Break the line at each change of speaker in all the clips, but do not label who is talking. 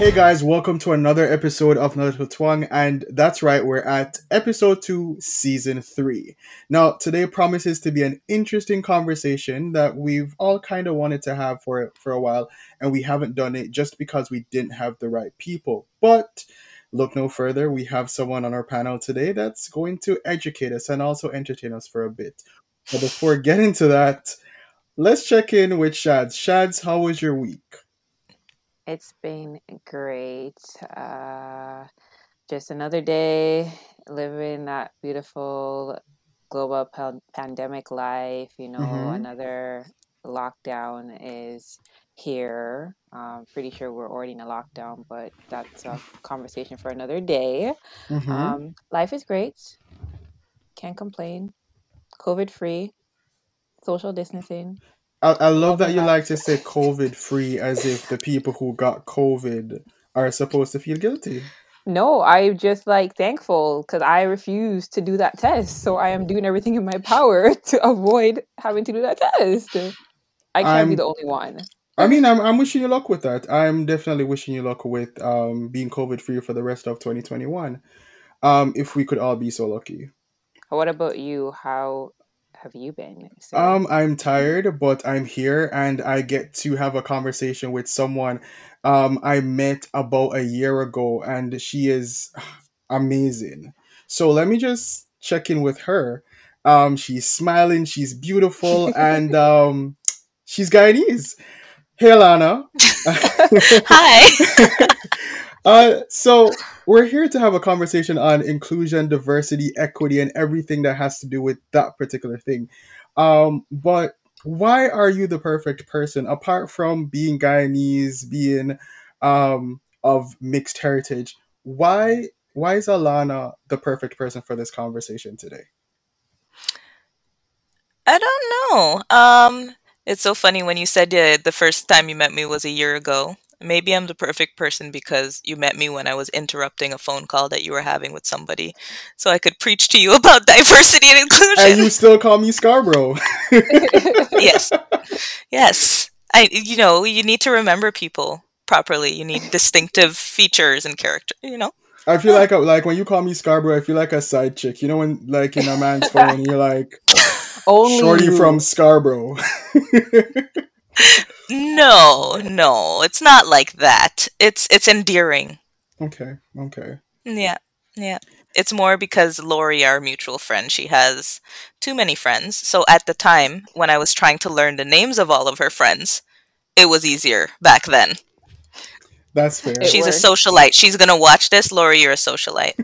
Hey guys, welcome to another episode of Little Twang, and that's right, we're at episode two, season three. Now, today promises to be an interesting conversation that we've all kind of wanted to have for for a while, and we haven't done it just because we didn't have the right people. But look no further, we have someone on our panel today that's going to educate us and also entertain us for a bit. But before getting to that, let's check in with Shads. Shads, how was your week?
It's been great. Uh, just another day living that beautiful global pan- pandemic life. You know,
Mm-hmm.
another lockdown is here. Um, pretty sure we're already in a lockdown, but that's a conversation for another day.
Mm-hmm.
Um, life is great. Can't complain. COVID free, social distancing.
I, I love that you like to say COVID free as if the people who got COVID are supposed to feel guilty.
No, I'm just like thankful because I refuse to do that test. So I am doing everything in my power to avoid having to do that test. I can't be
I'm
the only one.
I mean I'm I'm wishing you luck with that. I'm definitely wishing you luck with um being COVID free for the rest of 2021. Um if we could all be so lucky.
What about you? How have you been, sir?
Um I'm tired but I'm here and I get to have a conversation with someone um I met about a year ago and she is amazing. So let me just check in with her. Um she's smiling, she's beautiful and um she's Guyanese. Hey Lana.
Hi.
Uh, so we're here to have a conversation on inclusion, diversity, equity, and everything that has to do with that particular thing. Um, but why are you the perfect person apart from being Guyanese, being um, of mixed heritage? Why why is Alana the perfect person for this conversation today?
I don't know. Um, it's so funny when you said uh, the first time you met me was a year ago. Maybe I'm the perfect person because you met me when I was interrupting a phone call that you were having with somebody, so I could preach to you about diversity and inclusion.
And you still call me Scarborough.
yes, yes. I, you know, you need to remember people properly. You need distinctive features and character. You know.
I feel like a, like when you call me Scarborough, I feel like a side chick. You know when like in a man's phone, you're like
Only
Shorty
you.
from Scarborough.
No, no, it's not like that. It's it's endearing.
okay, okay.
Yeah, yeah. It's more because Lori, our mutual friend, she has too many friends. So at the time when I was trying to learn the names of all of her friends, it was easier back then.
That's fair.
It
She's a socialite. She's gonna watch this. Lori, you're a socialite.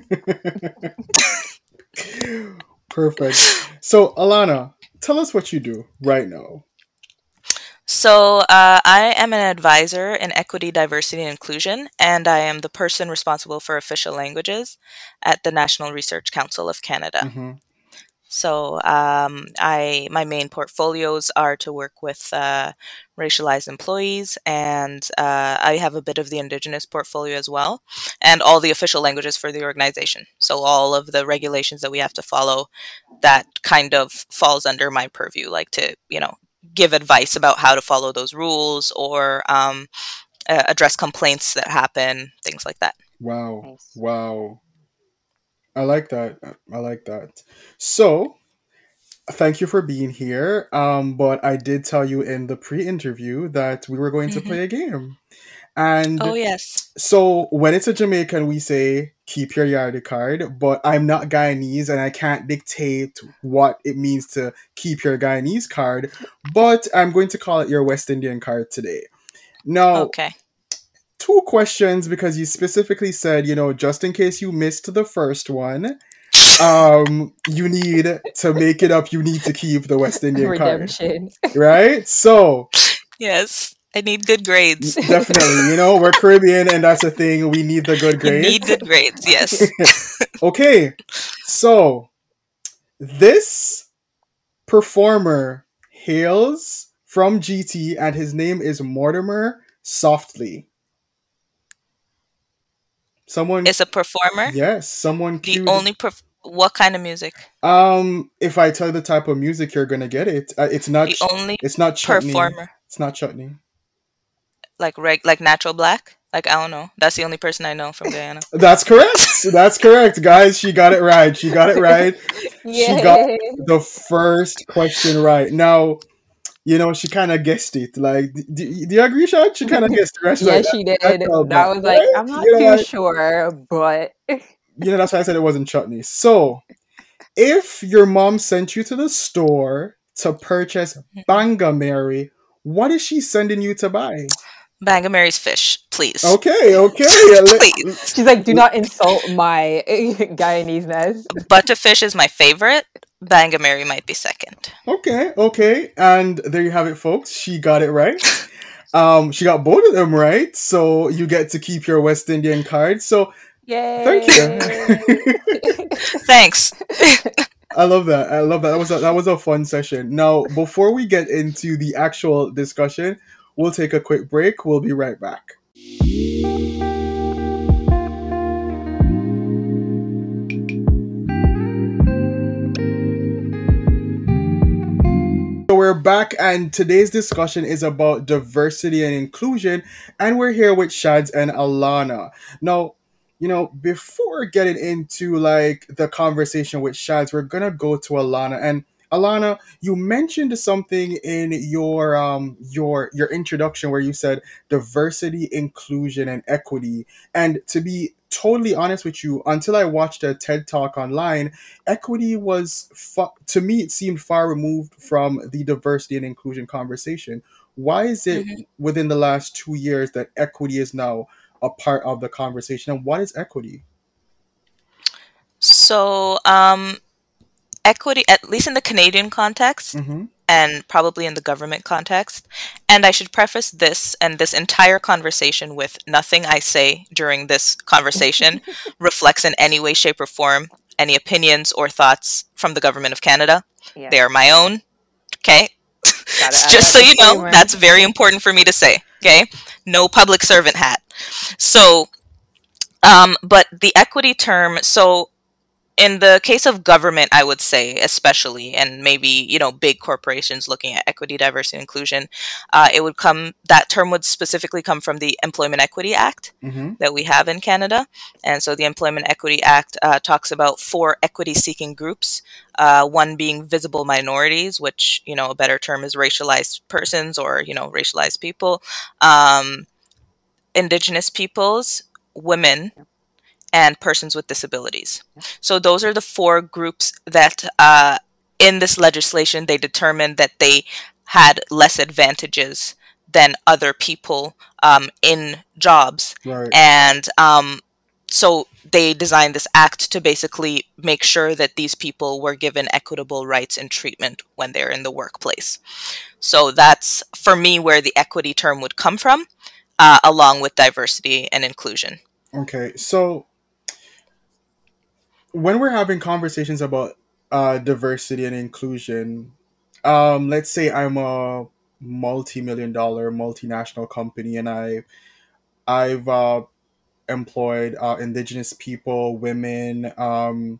Perfect. So, Alana, tell us what you do right now.
So uh, I am an advisor in equity, diversity, and inclusion, and I am the person responsible for official languages at the National Research Council of Canada.
hmm
So um, I my main portfolios are to work with uh, racialized employees, and uh, I have a bit of the Indigenous portfolio as well, and all the official languages for the organization. So all of the regulations that we have to follow, that kind of falls under my purview, like to you know give advice about how to follow those rules or um, uh, address complaints that happen, things like that.
Wow.
Nice.
Wow. I like that. I like that. So, thank you for being here. Um, but I did tell you in the pre-interview that we were going to
Mhm.
play a game. And
Oh yes.
So when it's a Jamaican, we say keep your yardie card, but I'm not Guyanese and I can't dictate what it means to keep your Guyanese card, but I'm going to call it your West Indian card today. Now,
Okay.
two questions because you specifically said, you know, just in case you missed the first one, um, you need to make it up, you need to keep the West Indian card, right? So,
Yes. I need good grades.
definitely, you know, we're Caribbean and that's a thing, we need the good
You
grades.
need good grades. Yes.
okay, so this performer hails from GT and his name is Mortimer Softley. Someone,
It's a performer.
yes, someone
The
cued.
only perf- what kind of music?
um, if I tell you the type of music, you're gonna get it. Uh, it's not.
The
ch-
only
It's not chutney.
performer.
It's not chutney.
Like reg like natural black. Like I don't know. That's the only person I know from Guyana.
That's correct. That's correct, guys. She got it right. She got it right. She got the first question right. Now, you know, she kind of guessed it. Like, do, do you agree, Sean? She kind of guessed it, right? She's
Yeah,
like,
she did.
natural
That was like,
right?
I'm not
You know,
too
like-
sure, but
you know, that's why I said it wasn't chutney. So, if your mom sent you to the store to purchase mm. Banga Mary, what is she sending you to buy?
Bangamary's fish, please.
Okay, okay.
Please.
she's like, do not insult my Guyanese ness.
Butta fish is my favorite. Bangamary might be second.
Okay, okay. And there you have it, folks. She got it right. Um, she got both of them right. So you get to keep your West Indian card. So
Yay.
thank you.
Thanks.
I love that. I love that. That was a, that was a fun session. Now, before we get into the actual discussion, we'll take a quick break. We'll be right back. So we're back, and today's discussion is about diversity and inclusion, and we're here with Shads and Alana. Now, you know, before getting into like the conversation with Shads, we're gonna go to Alana. And Alana, you mentioned something in your um your your introduction where you said diversity, inclusion, and equity. And to be totally honest with you, until I watched a TED talk online, equity was fa- to me it seemed far removed from the diversity and inclusion conversation. Why is it within the last two years that equity is now a part of the conversation? And what is equity?
So, um, equity, at least in the Canadian context,
Mm-hmm.
and probably in the government context. And I should preface this and this entire conversation with nothing I say during this conversation reflects in any way, shape, or form any opinions or thoughts from the government of Canada.
Yeah.
They are my own. Okay. Just so you know, that's very important for me to say. Okay. No public servant hat. So, um, but the equity term, so in the case of government, I would say, especially, and maybe you know, big corporations looking at equity, diversity, and inclusion, uh, it would come. That term would specifically come from the Employment Equity Act
Mm-hmm.
that we have in Canada, and so the Employment Equity Act uh, talks about four equity-seeking groups. Uh, one being visible minorities, which you know, a better term is racialized persons or you know, racialized people, um, Indigenous peoples, women, and persons with disabilities. So those are the four groups that uh, in this legislation they determined that they had less advantages than other people um, in jobs,
Right.
and um, so they designed this act to basically make sure that these people were given equitable rights and treatment when they're in the workplace. So that's for me where the equity term would come from, uh, along with diversity and inclusion.
Okay, so when we're having conversations about uh, diversity and inclusion, um, let's say I'm a multi-million dollar multinational company and I I've uh, employed uh, indigenous people, women, um,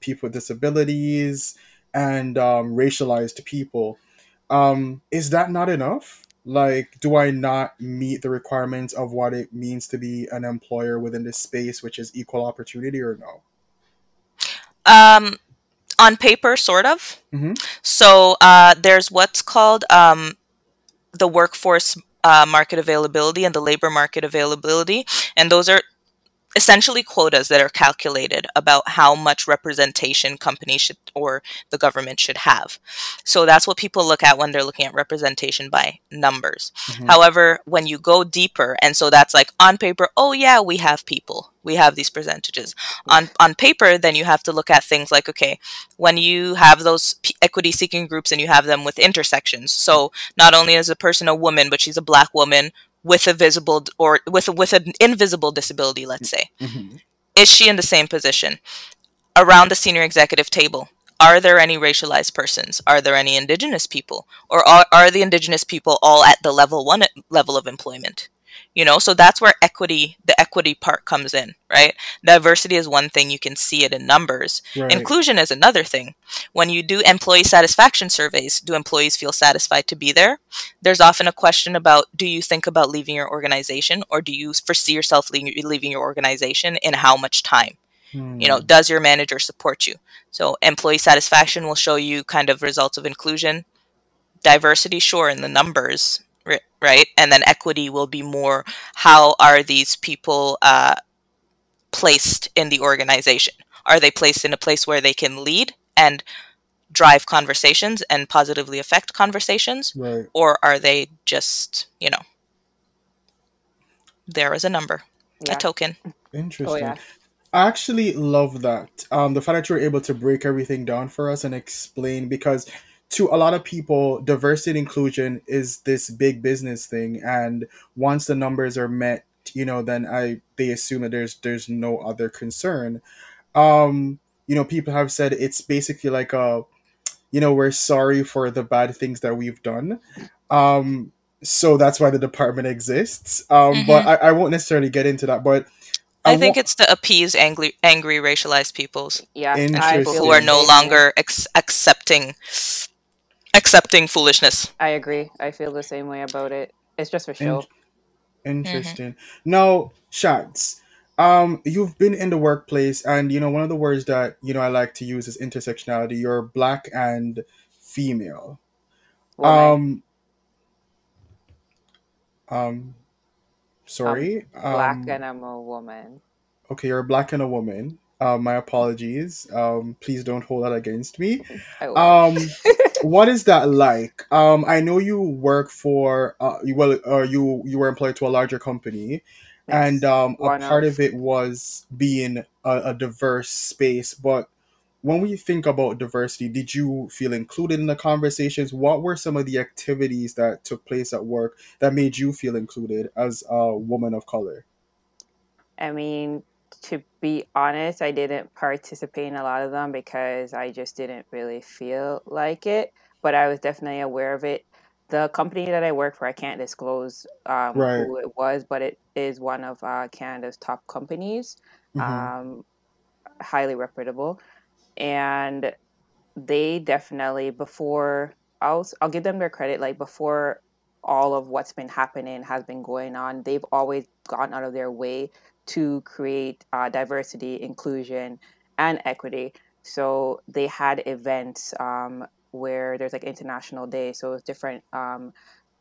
people with disabilities, and um, racialized people. Um, is that not enough? Like, do I not meet the requirements of what it means to be an employer within this space, which is equal opportunity, or no?
Um, on paper, sort of.
Mhm.
So uh, there's what's called um, the workforce uh, market availability and the labor market availability, and those are essentially quotas that are calculated about how much representation companies should or the government should have. So that's what people look at when they're looking at representation by numbers.
Mhm.
However, when you go deeper, and so that's like on paper, oh yeah, we have people, we have these percentages. On on paper, then you have to look at things like okay, when you have those p- equity seeking groups and you have them with intersections. So not only is a person a woman, but she's a black woman with a visible or with a, with an invisible disability, let's say.
Mhm.
is she in the same position? Around the senior executive table are there any racialized persons? Are there any indigenous people? Or are, are the indigenous people all at the level one level of employment you know? So that's where equity the equity part comes in right? Diversity is one thing you can see it in numbers.
Right.
inclusion is another thing. When you do employee satisfaction surveys do employees feel satisfied to be there? There's often a question about do you think about leaving your organization or do you foresee yourself leaving, leaving your organization in how much time? You know
Hmm.
does your manager support you? So employee satisfaction will show you kind of results of inclusion. Diversity sure in the numbers right and then equity will be more how are these people uh, placed in the organization are they placed in a place where they can lead and drive conversations and positively affect conversations
Right.
or are they just you know there is a number
Yeah.
a token
Interesting.
Oh yeah.
I actually love that. Um, the fact that you're able to break everything down for us and explain because to a lot of people, diversity and inclusion is this big business thing, and once the numbers are met, you know, then I they assume that there's there's no other concern. Um, you know, people have said it's basically like a, you know, we're sorry for the bad things that we've done. Um, so that's why the department exists. Um, but I, I won't necessarily get into that. But
i think
wa-
it's to appease angry angry racialized peoples
Yeah.
And people who are no longer ex- accepting accepting foolishness
I agree. I feel the same way about it. It's just for show.
Interesting. Now, Shads. um, you've been in the workplace, and you know one of the words that you know I like to use is intersectionality. You're black and female.
Woman,
Um, um, sorry.
black
um,
and I'm a woman.
okay, you're black and a woman. Uh, my apologies. Um, please don't hold that against me. Um, what is that like? Um, I know you work for uh, you- well, uh, you you were employed to a larger company, and
Yes.
um, a
One
part
of.
of it was being a, a diverse space. But when we think about diversity, did you feel included in the conversations? What were some of the activities that took place at work that made you feel included as a woman of color?
I mean, to be honest, I didn't participate in a lot of them because I just didn't really feel like it. But I was definitely aware of it. The company that I work for, I can't disclose um,
Right.
who it was, but it is one of uh, Canada's top companies,
hmm
um, highly reputable. And they definitely before I'll I'll give them their credit like before all of what's been happening has been going on they've always gone out of their way to create uh, diversity inclusion and equity so they had events um, where there's like international day so it's different um,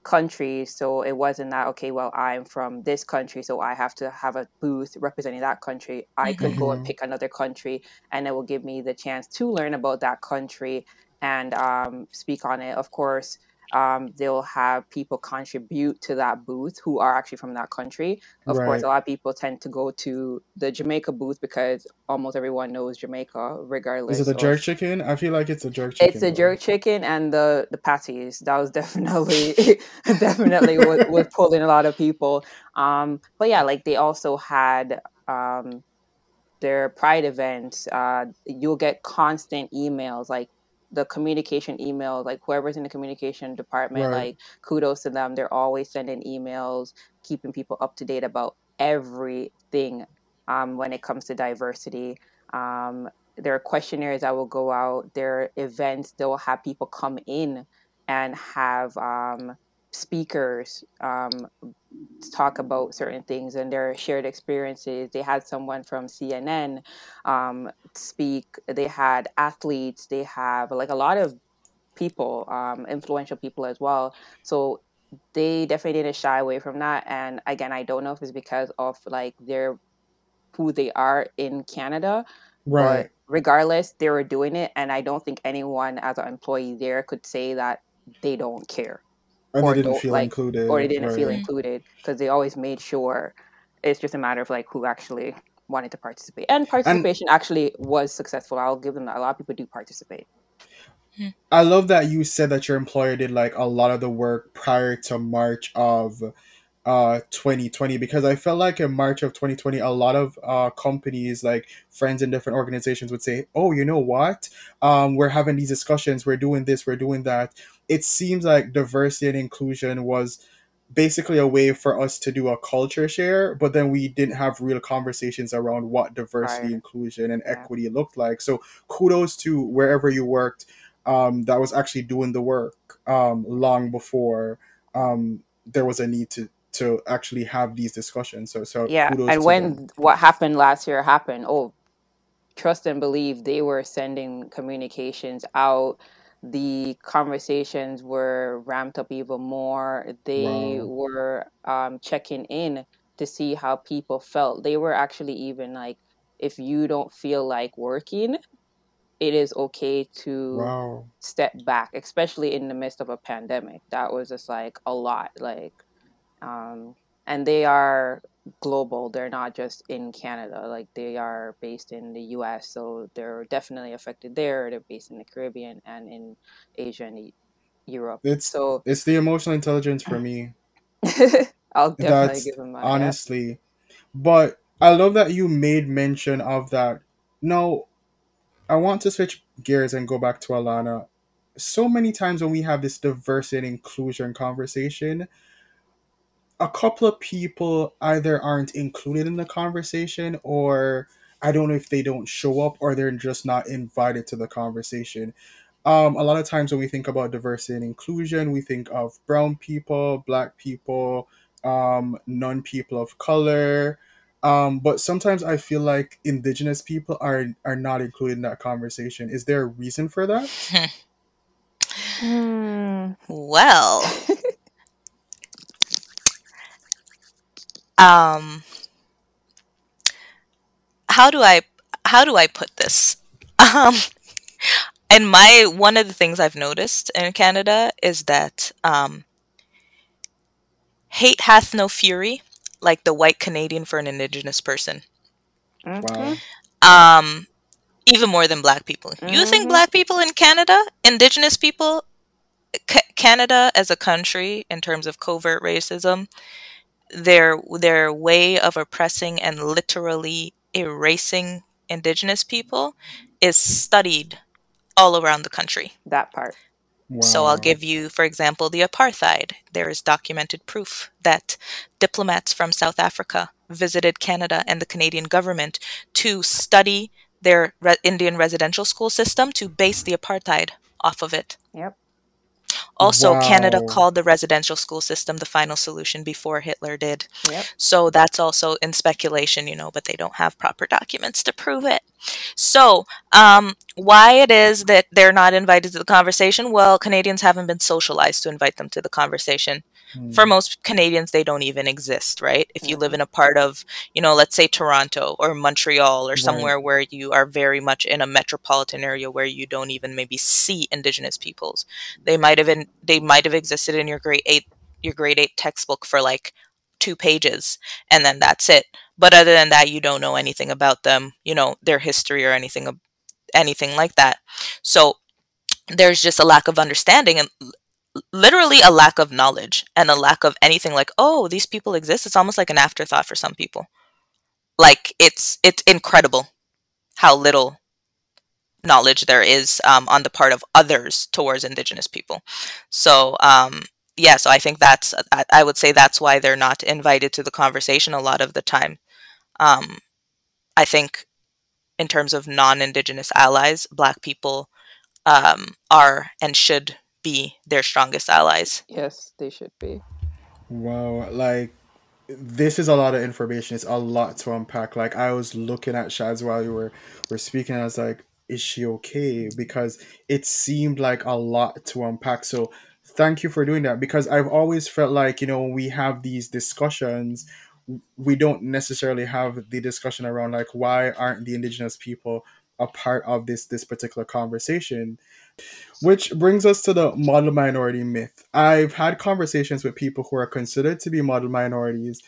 countries so it wasn't that okay well i'm from this country so i have to have a booth representing that country i could go and
Mhm.
pick another country and it will give me the chance to learn about that country and um, speak on it. Of course, um, they'll have people contribute to that booth who are actually from that country. Of course, a lot of people tend to go to the Jamaica booth because almost everyone knows Jamaica, regardless.
Is it the jerk chicken? I feel like it's a jerk chicken.
It's the jerk chicken and the the patties. That was definitely definitely what was pulling a lot of people. Um, but yeah, like they also had um, their pride events uh, you'll get constant emails like the communication emails like whoever's in the communication department
Right.
like kudos to them. They're always sending emails keeping people up to date about everything um, when it comes to diversity. Um, there are questionnaires that will go out. There are events that will have people come in and have um, speakers um, talk about certain things and their shared experiences. They had someone from CNN um, speak. They had athletes. They have like a lot of people, um, influential people as well. So they definitely didn't shy away from that. And again, I don't know if it's because of like their who they are in Canada,
Right.
regardless, they were doing it, and I don't think anyone as an employee there could say that they don't care
And
or
they didn't feel
like
included.
or they didn't feel included because they always made sure it's just a matter of like who actually wanted to participate. And participation actually was successful. I'll give them that a lot of people do participate.
I love that you said that your employer did like a lot of the work prior to March of uh 2020 because I felt like in March of 2020 a lot of uh companies like friends in different organizations would say, "Oh, you know what? Um we're having these discussions, we're doing this, we're doing that." It seems like diversity and inclusion was basically a way for us to do a culture share, but then we didn't have real conversations around what diversity,
Right.
inclusion, and
Yeah.
equity looked like. So kudos to wherever you worked um, that was actually doing the work um, long before um, there was a need to to actually have these discussions. So so
Yeah. And when
them.
what happened last year happened, oh, trust and believe they were sending communications out. The conversations were ramped up even more. They
Wow.
were um, checking in to see how people felt. They were actually even like, if you don't feel like working, it is okay to
Wow.
step back, especially in the midst of a pandemic. That was just like a lot. Like, um, and they are global. They're not just in Canada. Like they are based in the U.S., so they're definitely affected there. They're based in the Caribbean and in Asia and Europe.
It's
So
it's the emotional intelligence for me.
I'll definitely
That's
give them that. yeah.
honestly. But I love that you made mention of that. Now, I want to switch gears and go back to Alana. So many times when we have this diversity and inclusion conversation, a couple of people either aren't included in the conversation or I don't know if they don't show up or they're just not invited to the conversation. Um, a lot of times when we think about diversity and inclusion, we think of brown people, black people, um, non people of color. Um, but sometimes I feel like indigenous people are are not included in that conversation. Is there a reason for that?
Hmm.
well, um, how do I how do I put this? Um, and my one of the things I've noticed in Canada is that um, hate hath no fury, like the white Canadian for an Indigenous person.
Wow.
Um, even more than black people. You think
Mhm.
black people in Canada, Indigenous people, C- Canada as a country, in terms of covert racism, their their way of oppressing and literally erasing Indigenous people is studied all around the country.
That part.
So I'll give you, for example, the apartheid. There is documented proof that diplomats from South Africa visited Canada and the Canadian government to study their re- Indian residential school system to base the apartheid off of it.
Yep.
Also, Canada called the residential school system the final solution before Hitler did.
Yep.
So that's also in speculation, you know, but they don't have proper documents to prove it. So, um, why it is that they're not invited to the conversation? Well, Canadians haven't been socialized to invite them to the conversation. For
Hmm.
most Canadians, they don't even exist, right? If you live in a part of, you know, let's say Toronto or Montreal or
Right.
somewhere where you are very much in a metropolitan area where you don't even maybe see Indigenous peoples, they might have been, they might have existed in your grade eight your grade eight textbook for like two pages, and then that's it. But other than that, you don't know anything about them, you know, their history or anything anything like that. So there's just a lack of understanding and literally a lack of knowledge and a lack of anything like oh these people exist. It's almost like an afterthought for some people. Like it's it's incredible how little knowledge there is um, on the part of others towards indigenous people. So um, yeah so i think that's I, would say that's why they're not invited to the conversation a lot of the time. Um, i think in terms of non-indigenous allies black people um, are and should be their strongest allies
Yes, they should be.
Wow, like this is a lot of information. It's a lot to unpack. Like I was looking at Shads while you were were speaking. I was like, is she okay? Because it seemed like a lot to unpack. So thank you for doing that. Because I've always felt like you know when we have these discussions, we don't necessarily have the discussion around like why aren't the indigenous people a part of this this particular conversation which brings us to the model minority myth. I've had conversations with people who are considered to be model minorities,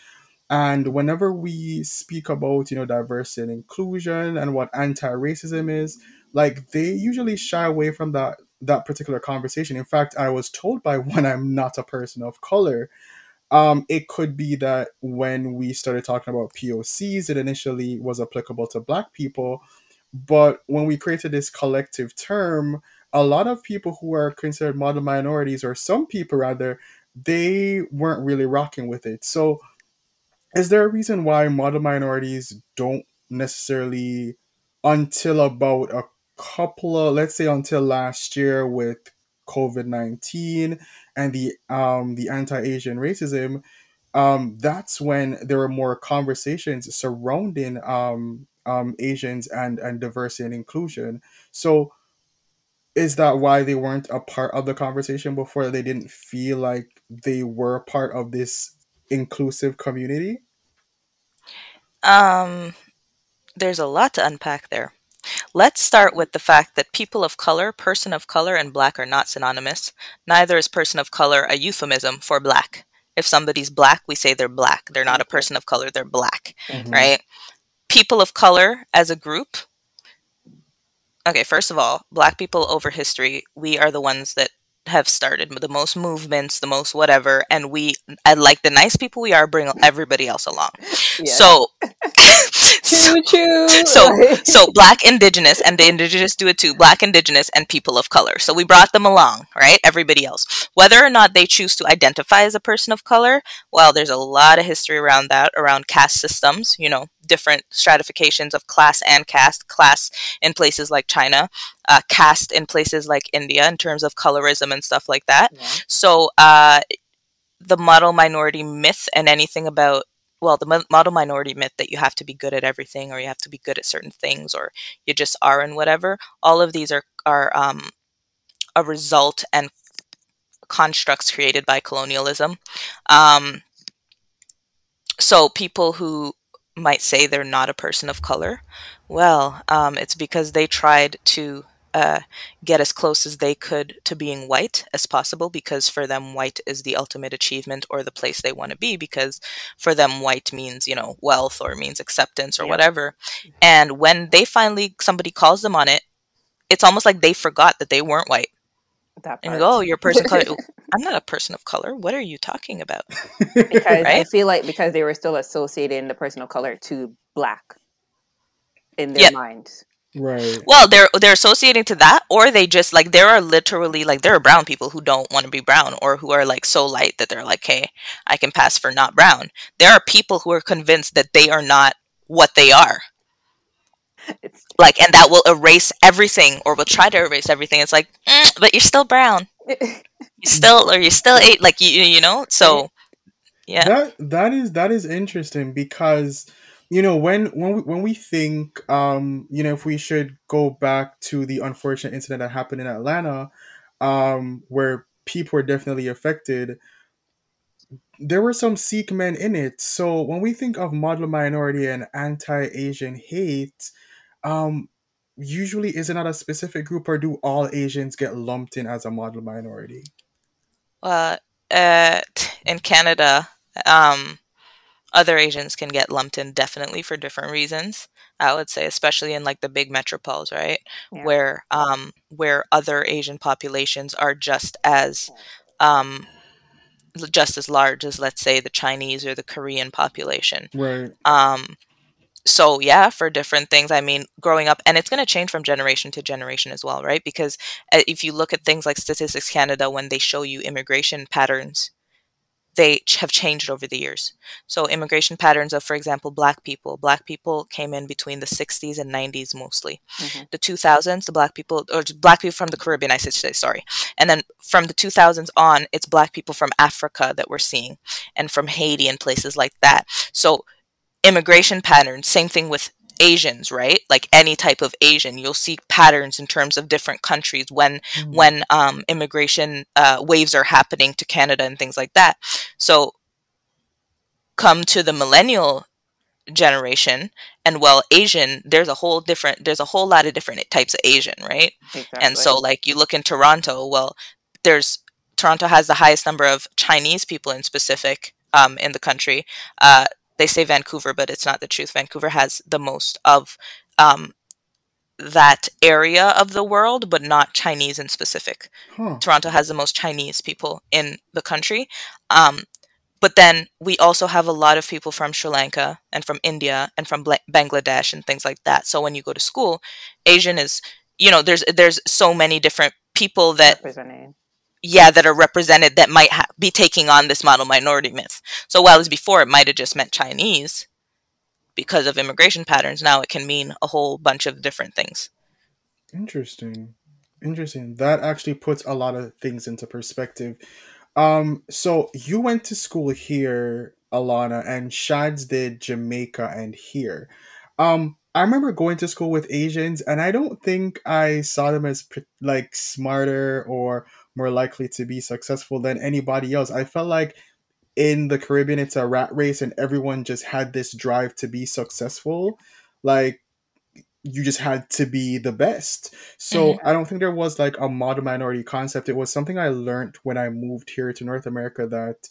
and whenever we speak about, you know, diversity and inclusion and what anti-racism is, like they usually shy away from that that particular conversation. In fact, I was told by one I'm not a person of color. Um, it could be that when we started talking about POCs, it initially was applicable to black people, but when we created this collective term, a lot of people who are considered model minorities, or some people rather, they weren't really rocking with it. So, is there a reason why model minorities don't necessarily, until about a couple of, let's say, until last year with COVID nineteen and the um the anti Asian racism, um, that's when there were more conversations surrounding um, um, Asians and, and diversity and inclusion. So, is that why they weren't a part of the conversation before? They didn't feel like they were part of this inclusive community?
Um, there's a lot to unpack there. Let's start with the fact that people of color, person of color, and black are not synonymous. Neither is person of color a euphemism for black. If somebody's black, we say they're black. They're not a person of color, they're black,
Mhm.
right? People of color as a group. Okay, first of all, black people over history, we are the ones that have started the most movements, the most whatever, and we, and like the nice people we are, bring everybody else along.
Yeah.
So,
choo choo.
so so black indigenous and the indigenous do it too. Black indigenous and people of color. So we brought them along right? Everybody else. Whether or not they choose to identify as a person of color well there's a lot of history around that around caste systems you know different stratifications of class and caste class in places like china uh, caste in places like india in terms of colorism and stuff like that.
Yeah.
so uh, the model minority myth and anything about well the model minority myth that you have to be good at everything or you have to be good at certain things or you just are and whatever all of these are are um, a result and constructs created by colonialism. Um, so people who might say they're not a person of color well um, it's because they tried to uh, get as close as they could to being white as possible because for them white is the ultimate achievement or the place they want to be because for them white means you know wealth or means acceptance or
Yep.
whatever. And when they finally somebody calls them on it it's almost like they forgot that they weren't white.
That
and you go oh you're a person of color. I'm not a person of color. What are you talking about?
Because I feel like because they were still associating the person of color to black in their
Yeah.
minds.
Right.
Well, they're they're associating to that, or they just like there are literally like there are brown people who don't want to be brown, or who are like so light that they're like, hey, I can pass for not brown. There are people who are convinced that they are not what they are,
It's
like, and that will erase everything, or will try to erase everything. It's like, "Mm, but you're still brown, you still, or you're still eight, like you you know. So yeah,
That that is that is interesting because you know when when we, when we think um you know if we should go back to the unfortunate incident that happened in Atlanta um where people were definitely affected there were some Sikh men in it. So when we think of model minority and anti-Asian hate um usually is it not a specific group or do all Asians get lumped in as a model minority?
Uh, uh, in Canada, um, other Asians can get lumped in definitely for different reasons. I would say, especially in like the big metropoles, right,
Yeah.
where um, where other Asian populations are just as um, just as large as, let's say, the Chinese or the Korean population.
right
Um, so yeah, for different things. I mean, growing up, and it's going to change from generation to generation as well, right? Because uh, if you look at things like Statistics Canada, when they show you immigration patterns, they ch- have changed over the years. So immigration patterns of, for example, Black people. Black people came in between the 60s and 90s mostly.
Mhm.
The 2000s, the Black people, or Black people from the Caribbean, I should say, sorry. And then from the 2000s on, it's Black people from Africa that we're seeing, and from Haiti and places like that. So immigration patterns same thing with asians right like any type of asian you'll see patterns in terms of different countries when
Mm.
when um, immigration uh, waves are happening to canada and things like that so come to the millennial generation and well asian there's a whole different there's a whole lot of different types of asian right
Exactly.
and so like you look in toronto well there's toronto has the highest number of chinese people in specific um, in the country uh, they say vancouver but it's not the truth vancouver has the most of um, that area of the world but not chinese in specific
huh
toronto has the most chinese people in the country um, but then we also have a lot of people from Sri Lanka and from India and from Bangladesh and things like that. So when you go to school, Asian is, you know, there's there's so many different people that
representing.
Yeah, that are represented that might ha- be taking on this model minority myth. So while as before it might have just meant Chinese because of immigration patterns, now it can mean a whole bunch of different things.
Interesting. Interesting. That actually puts a lot of things into perspective. Um, so you went to school here, Alana, and Shads did Jamaica and here. Um, I remember going to school with Asians, and I don't think I saw them as like smarter or more likely to be successful than anybody else. I felt like in the Caribbean, it's a rat race, and everyone just had this drive to be successful. Like you just had to be the best. So
Mhm.
I don't think there was like a model minority concept. It was something I learned when I moved here to North America that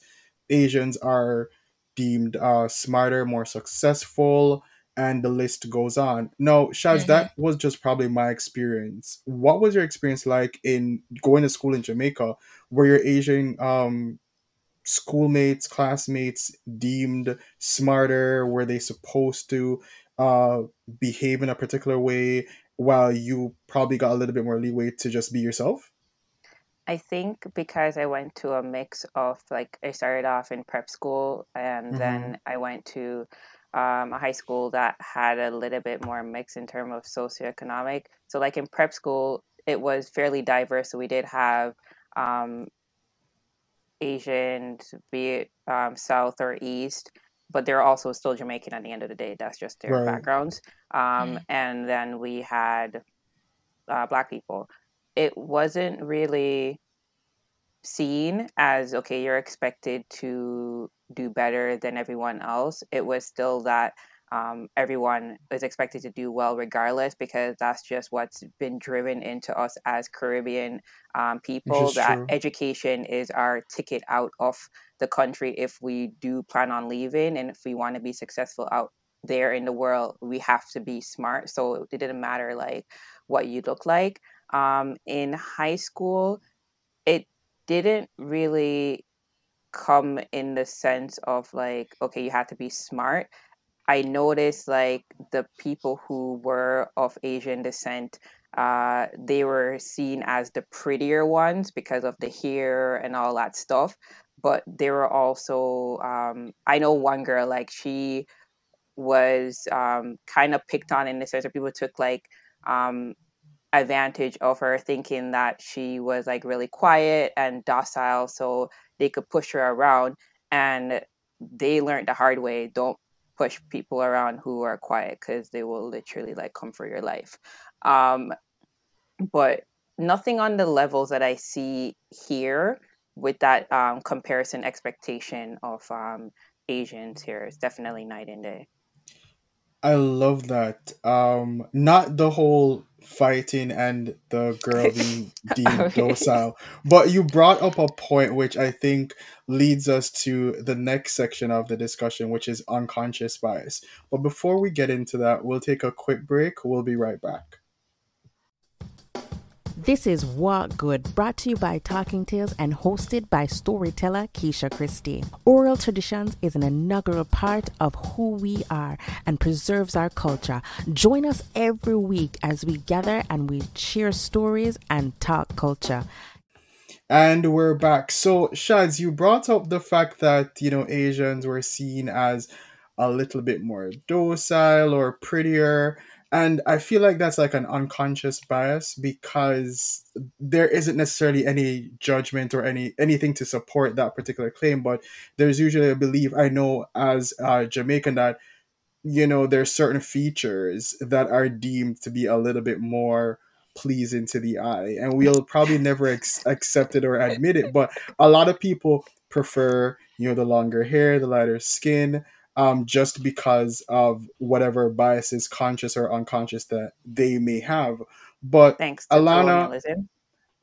Asians are deemed uh, smarter, more successful, and the list goes on. No, Shads,
Mhm.
that was just probably my experience. What was your experience like in going to school in Jamaica? Were your Asian um, schoolmates, classmates deemed smarter? Were they supposed to uh, behave in a particular way while you probably got a little bit more leeway to just be yourself?
I think because I went to a mix of like I started off in prep school and
Mm-hmm.
then I went to um, a high school that had a little bit more mix in terms of socioeconomic. So like in prep school, it was fairly diverse. So we did have um, Asians, be it um, South or East, but they're also still Jamaican at the end of the day. That's just their
Right.
backgrounds. Um,
Mhm.
And then we had uh, Black people. It wasn't really seen as okay, you're expected to do better than everyone else. It was still that um, everyone is expected to do well regardless because that's just what's been driven into us as Caribbean um, people. That
true.
education is our ticket out of the country if we do plan on leaving and if we want to be successful out there in the world, we have to be smart. So it didn't matter like what you look like. Um, in high school, it didn't really come in the sense of like okay you have to be smart. I noticed like the people who were of asian descent uh they were seen as the prettier ones because of the hair and all that stuff but they were also um i know one girl like she was um kind of picked on in the sense that people took like um advantage of her thinking that she was like really quiet and docile so they could push her around and they learned the hard way don't push people around who are quiet because they will literally like come for your life um but nothing on the levels that i see here with that um comparison expectation of um asians here is definitely night and day
I love that. Um, not the whole fighting and the girl being deemed docile, but you brought up a point which I think leads us to the next section of the discussion, which is unconscious bias. But before we get into that, we'll take a quick break. We'll be right back.
This is What Good, brought to you by Talking Tales and hosted by storyteller Keisha Christie. Oral traditions is an integral part of who we are and preserves our culture. Join us every week as we gather and we share stories and talk culture.
And we're back. So, Shads, you brought up the fact that, you know, Asians were seen as a little bit more docile or prettier. And I feel like that's like an unconscious bias because there isn't necessarily any judgment or any anything to support that particular claim, but there's usually a belief I know as a Jamaican that you know there's certain features that are deemed to be a little bit more pleasing to the eye and we'll probably never ex- accept it or admit it but a lot of people prefer you know the longer hair the lighter skin um, just because of whatever biases conscious or unconscious that they may have but
thanks to
alana
colonialism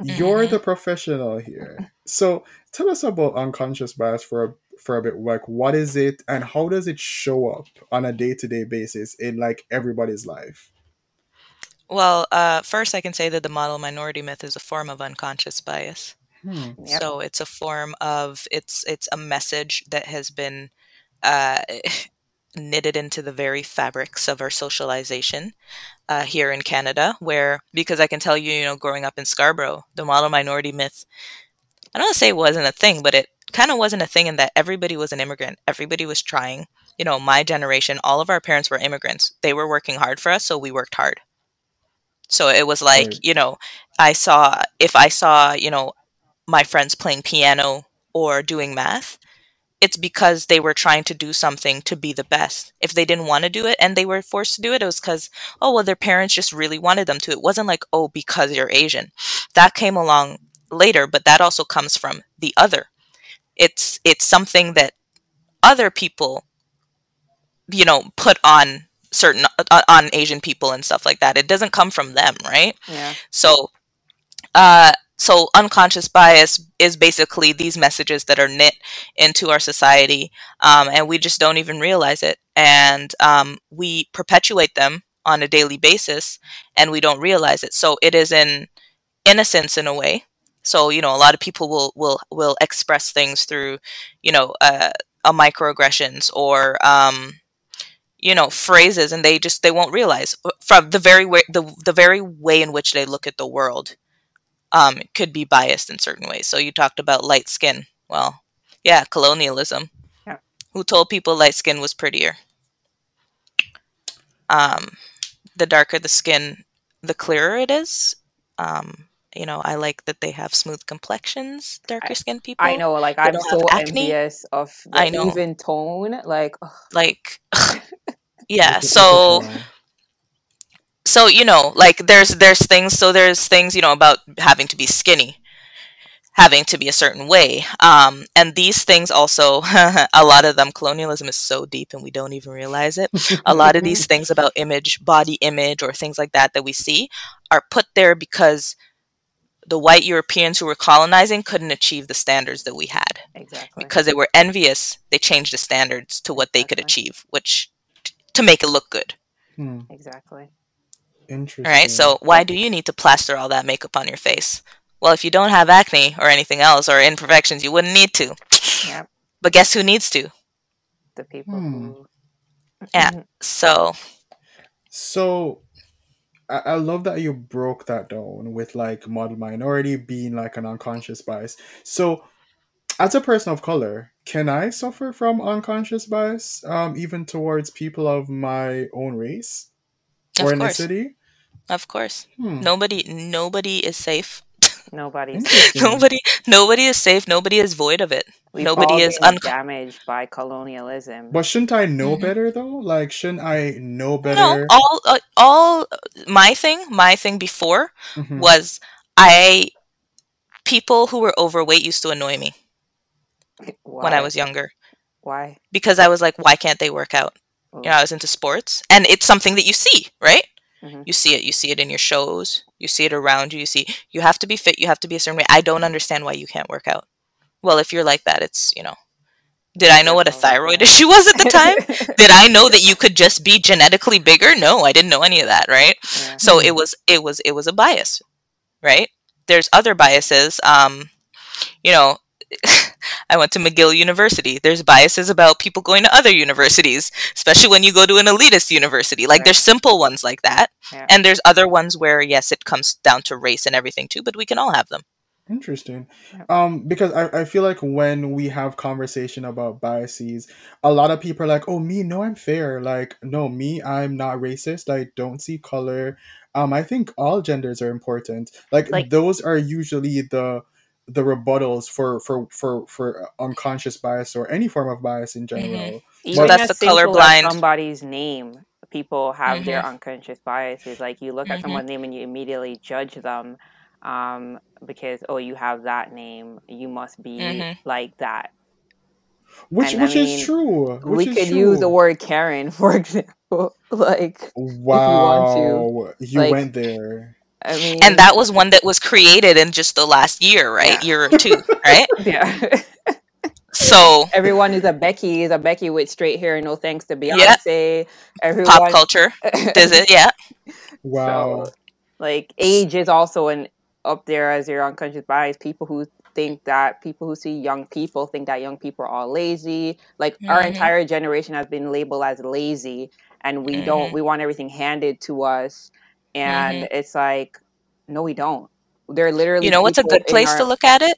you're the professional here so tell us about unconscious bias for a for a bit like what is it and how does it show up on a day-to-day basis in like everybody's life
Well, uh, first, I can say that the model minority myth is a form of unconscious bias.
hmm.
Yep.
So it's a form of it's it's a message that has been uh, knitted into the very fabrics of our socialization uh, here in Canada. Where because I can tell you, you know, growing up in Scarborough, the model minority myth I don't want to say it wasn't a thing, but it kind of wasn't a thing in that everybody was an immigrant. Everybody was trying. You know, my generation, all of our parents were immigrants. They were working hard for us, so we worked hard. So it was like,
Right.
you know, I saw if I saw, you know, my friends playing piano or doing math, it's because they were trying to do something to be the best. If they didn't want to do it and they were forced to do it, it was because, oh, well, their parents just really wanted them to. It wasn't like, oh, because you're Asian. That came along later, but that also comes from the other. It's it's something that other people, you know, put on certain uh, on Asian people and stuff like that. It doesn't come from them, right?
Yeah.
So, uh, so unconscious bias is basically these messages that are knit into our society, um, and we just don't even realize it, and um, we perpetuate them on a daily basis, and we don't realize it. So it is an innocence in a way. So you know, a lot of people will will will express things through, you know, uh, a microaggressions or um, you know phrases, and they just they won't realize from the very way the the very way in which they look at the world um, could be biased in certain ways. So you talked about light skin. Well, yeah, colonialism.
Yeah.
Who told people light skin was prettier? Um, the darker the skin, the clearer it is. Um, you know, I like that they have smooth complexions, darker skinned people.
I know, like
They
I'm so
acne.
envious of the
I know.
even tone. Like, ugh,
Like, yeah. So,
look at now.
So you know like there's there's things so there's things you know about having to be skinny having to be a certain way um and these things also a lot of them colonialism is so deep and we don't even realize it. A lot of these things about image body image or things like that that we see are put there because the white europeans who were colonizing couldn't achieve the standards that we had.
Exactly.
because they were envious they changed the standards to what they could achieve which to make it look good.
Hmm,
Exactly.
Interesting.
All right. So why do you need to plaster all that makeup on your face? Well, if you don't have acne or anything else or imperfections, you wouldn't need to.
Yep.
But guess who needs to?
The people
Hmm.
Yeah.
Mhm.
So
So I, I love that you broke that down with like model minority being like an unconscious bias. So as a person of color, can I suffer from unconscious bias, um, even towards people of my own race
of
or
course,
ethnicity?
Of course,
Hmm.
nobody, nobody is safe.
Nobody.
Interesting.
Nobody, nobody is safe. Nobody is void of it.
We've
Nobody
all
is
been
unco-
damaged by colonialism.
But shouldn't I know
Mhm.
better though? Like, shouldn't I know better?
No,
better?
all, uh, all. My thing, my thing before
Mhm.
was I. People who were overweight used to annoy me
Why?
when I was younger
Why?
because I was like, why can't they work out? You know, I was into sports, and it's something that you see, right?
Mhm.
You see it. You see it in your shows. You see it around you. You see you have to be fit. You have to be a certain way. I don't understand why you can't work out. Well, if you're like that, it's you know. Did I know what a thyroid issue was at the time? Did I know that you could just be genetically bigger? No, I didn't know any of that, right?
Yeah.
So it was it was it was a bias, right? There's other biases. Um, you know, I went to McGill University. There's biases about people going to other universities, especially when you go to an elitist university. Like
Right.
there's simple ones like that,
Yeah.
and there's other ones where yes, it comes down to race and everything too, but we can all have them.
Interesting. Um, because I, I feel like when we have conversation about biases, a lot of people are like, "Oh, me, no, I'm fair." Like, no, me, I'm not racist. I don't see color. Um, I think all genders are important. Like,
Like-
those are usually the the rebuttals for for for for unconscious bias or any form of bias in general.
Even
that's
as
the
simple as
colorblind-
somebody's name, people have their
Mhm.
unconscious biases. Like you look at
Mhm.
someone's name and you immediately judge them um, because oh, you have that name, you must be
Mhm.
like that.
Which
And I
which
mean,
is true. Which
we
is
could
true.
use the word Karen, for example. like
Wow, you
Like-
went there.
I mean,
And that was one that was created in just the last year, right?
Yeah.
Year or two, right?
yeah.
So
Everyone is a Becky, is a Becky with straight hair, no thanks to
Yeah.
Beyonce. Everyone,
pop culture, does it? Yeah.
Wow.
So, like age is also an up there as your unconscious bias. People who think that people who see young people think that young people are all lazy. Like our
Mhm.
entire generation has been labeled as lazy, and we don't.
Mhm.
We want everything handed to us, and
Mhm.
it's like, no, we don't. They're literally.
You know what's a good place
our-
to look at it?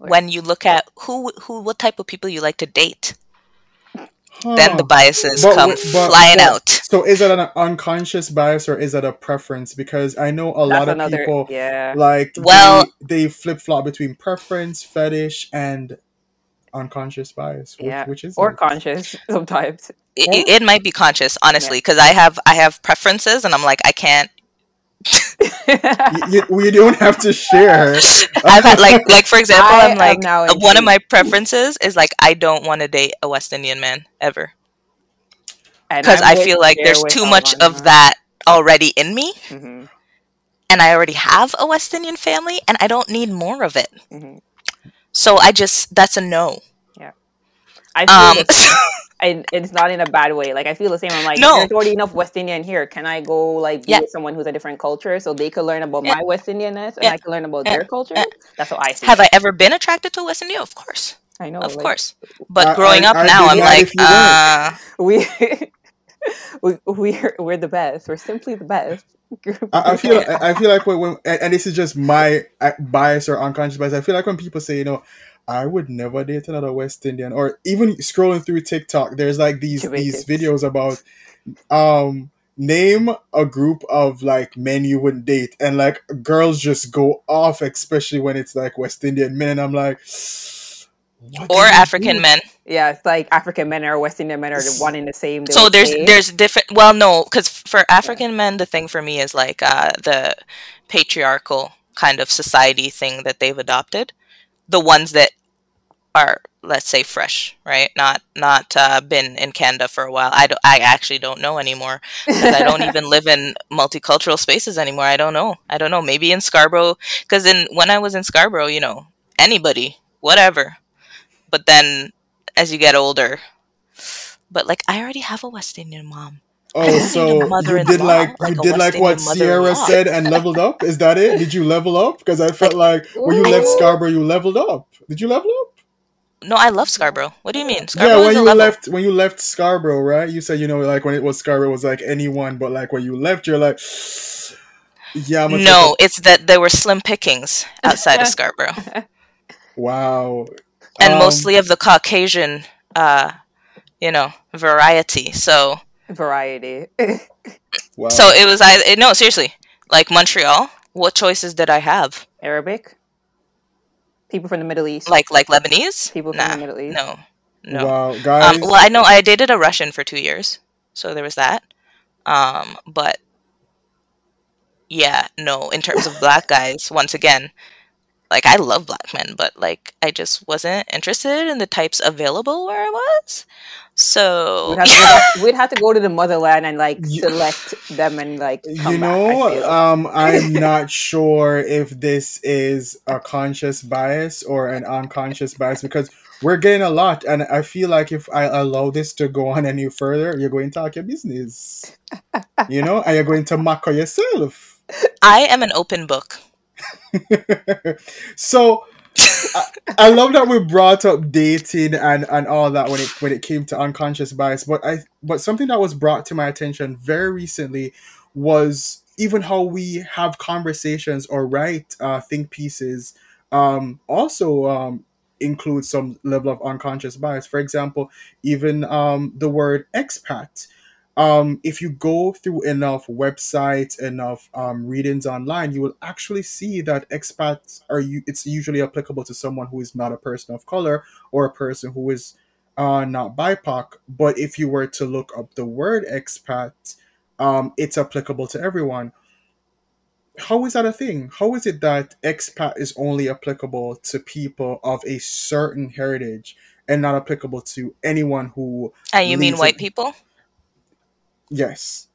when you look at who who what type of people you like to date, then the biases
But,
come
but,
flying
but
out.
so is that an unconscious bias or is that a preference? Because I know a
That's
lot of
another
people
yeah.
like
Well-
they, they flip flop between preference, fetish, and unconscious bias. Which,
Yeah.
which is
Or
it?
conscious sometimes.
It, it- it might be conscious, honestly, because I have I have preferences, and I'm like I can't.
you, you, you don't have to share.
I've had like like for example,
I
I'm like
now
one of my preferences is like I don't want to date a West Indian man ever because
I'm
I
with
feel like there's too much
Alana.
of that already in me,
hmm
and I already have a West Indian family, and I don't need more of it.
hmm
So I just that's a no.
I feel
Um,
the same. and it's not in a bad way. Like I feel the same. I'm like,
No.
there's already enough West Indian here. Can I go like be
Yeah.
with someone who's a different culture so they could learn about
Yeah.
my West Indianness and
Yeah.
I can learn about
Yeah.
their culture?
Yeah.
That's what I see.
have I ever been attracted to a West Indian? Of course,
I know.
of
like,
course. But
I-
growing
I-
up
I'd
now, I'm like,
if you weren't.
uh,
we we we're we're the best. We're simply the best.
I, I feel I I feel like when, when and and this is just my uh, bias or unconscious bias. I feel like when people say, you know, I would never date another West Indian, or even scrolling through TikTok, there's like these these videos about um name a group of like men you wouldn't date, and like girls just go off, especially when it's like West Indian men, and I'm like, what
or African
do?
men.
yeah, it's like African men or West Indian men are the one in the same.
So there's
say.
there's different. Well, no, because for African men, the thing for me is like uh, the patriarchal kind of society thing that they've adopted. The ones that are, let's say, fresh, right? Not not uh, been in Canada for a while. I don't. I actually don't know anymore because I don't even live in multicultural spaces anymore. I don't know. I don't know. Maybe in Scarborough, because in when I was in Scarborough, you know, anybody, whatever. But then as you get older, but like I already have a West Indian mom.
Oh, so you did like
like
you did like what Sierra said and leveled up? Is that it? Did you level up? Because I felt like when you left. Scarborough, you leveled up. Did you level up?
No, I love Scarborough. What do you mean?
yeah,
Scarborough
when
is a
you
level.
left when you left Scarborough, right? You said you know like when it was Scarborough it was like anyone, but like when you left, you're like, yeah, I'm
No, it's that there were slim pickings outside of Scarborough,
wow,
and
Um,
mostly of the Caucasian, uh, you know, variety. So,
variety.
wow.
so it was. I no, seriously, like Montreal. What choices did I have?
Arabic. People from the Middle East.
Like like Lebanese?
People from
nah,
the Middle East.
no, no.
wow,
Um,
guys.
well, I know I dated a Russian for two years, so there was that. Um, but yeah, no. In terms of black guys, once again, like I love black men, but like I just wasn't interested in the types available where I was. So
We'd have, to, we'd, have, we'd have to go to the motherland and like select them and like come
you know,
feel.
um, I'm not sure if this is a conscious bias or an unconscious bias because we're getting a lot, and I feel like if I allow this to go on any further, you're going to talk your business, you know, and you're going to mock yourself.
I am an open book.
so I, I love that we brought up dating and and all that when it when it came to unconscious bias but i but something that was brought to my attention very recently was even how we have conversations or write uh, think pieces um also um include some level of unconscious bias. For example even um the word expat um, if you go through enough websites, enough um, readings online, you will actually see that expats are you. It's usually applicable to someone who is not a person of color or a person who is uh, not BIPOC. But if you were to look up the word expat, um, it's applicable to everyone. How is that a thing? How is it that expat is only applicable to people of a certain heritage and not applicable to anyone who
And you mean white
a-
people?
Yes.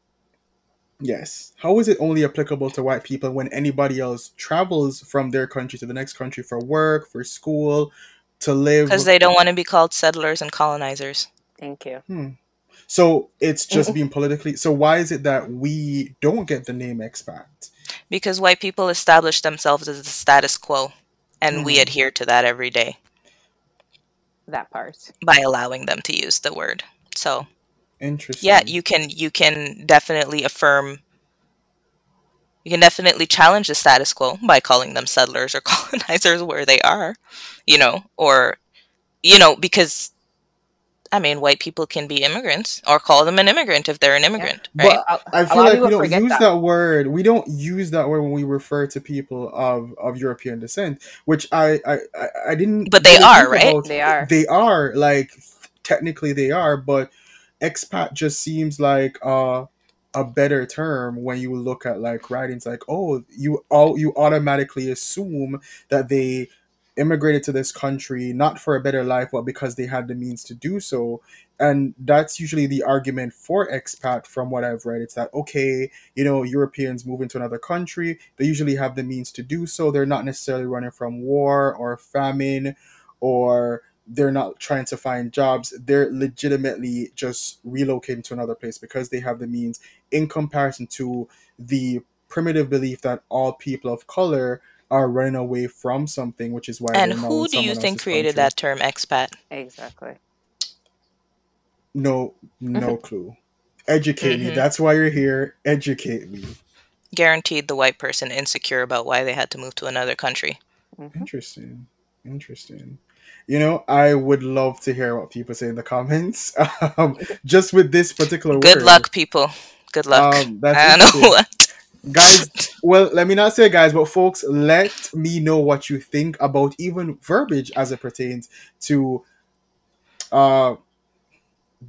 Yes. How is it only applicable to white people when anybody else travels from their country to the next country for work, for school, to live?
Because they don't want to be called settlers and colonizers.
Thank you.
Hmm. So it's just being politically. So why is it that we don't get the name expat?
Because white people establish themselves as the status quo, and we
Mhm.
adhere to that every day
That part.
by allowing them to use the word. So
Interesting.
yeah, you can you can definitely affirm You can definitely challenge the status quo by calling them settlers or colonizers where they are, you know, or, you know, because I mean, white people can be immigrants or call them an immigrant if they're an immigrant,
But
right?
A-
I
a
feel
lot of
like we don't use
that.
that. word. We don't use that word when we refer to people of, of European descent, which I I, I, I didn't.
But they
really
are, right?
about-
They are.
They are like technically they are, but expat just seems like uh, a better term when you look at like writings like oh you all you automatically assume that they immigrated to this country not for a better life but because they had the means to do so. And that's usually the argument for expat from what i've read. It's that okay you know europeans move into another country they usually have the means to do so. They're not necessarily running from war or famine or they're not trying to find jobs they're legitimately just relocating to another place because they have the means in comparison to the primitive belief that all people of color are running away from something which is why
And who do you think created
country.
that term expat?
Exactly.
no no clue educate me
Mhm.
that's why you're here educate me
Guaranteed the white person insecure about why they had to move to another country.
Mhm.
Interesting. Interesting. You know, I would love to hear what people say in the comments. Um, just with this particular
Good
word.
luck, people. Good luck.
Um, that's
I don't know what.
Guys, well, let me not say guys, but folks, let me know what you think about even verbiage as it pertains to uh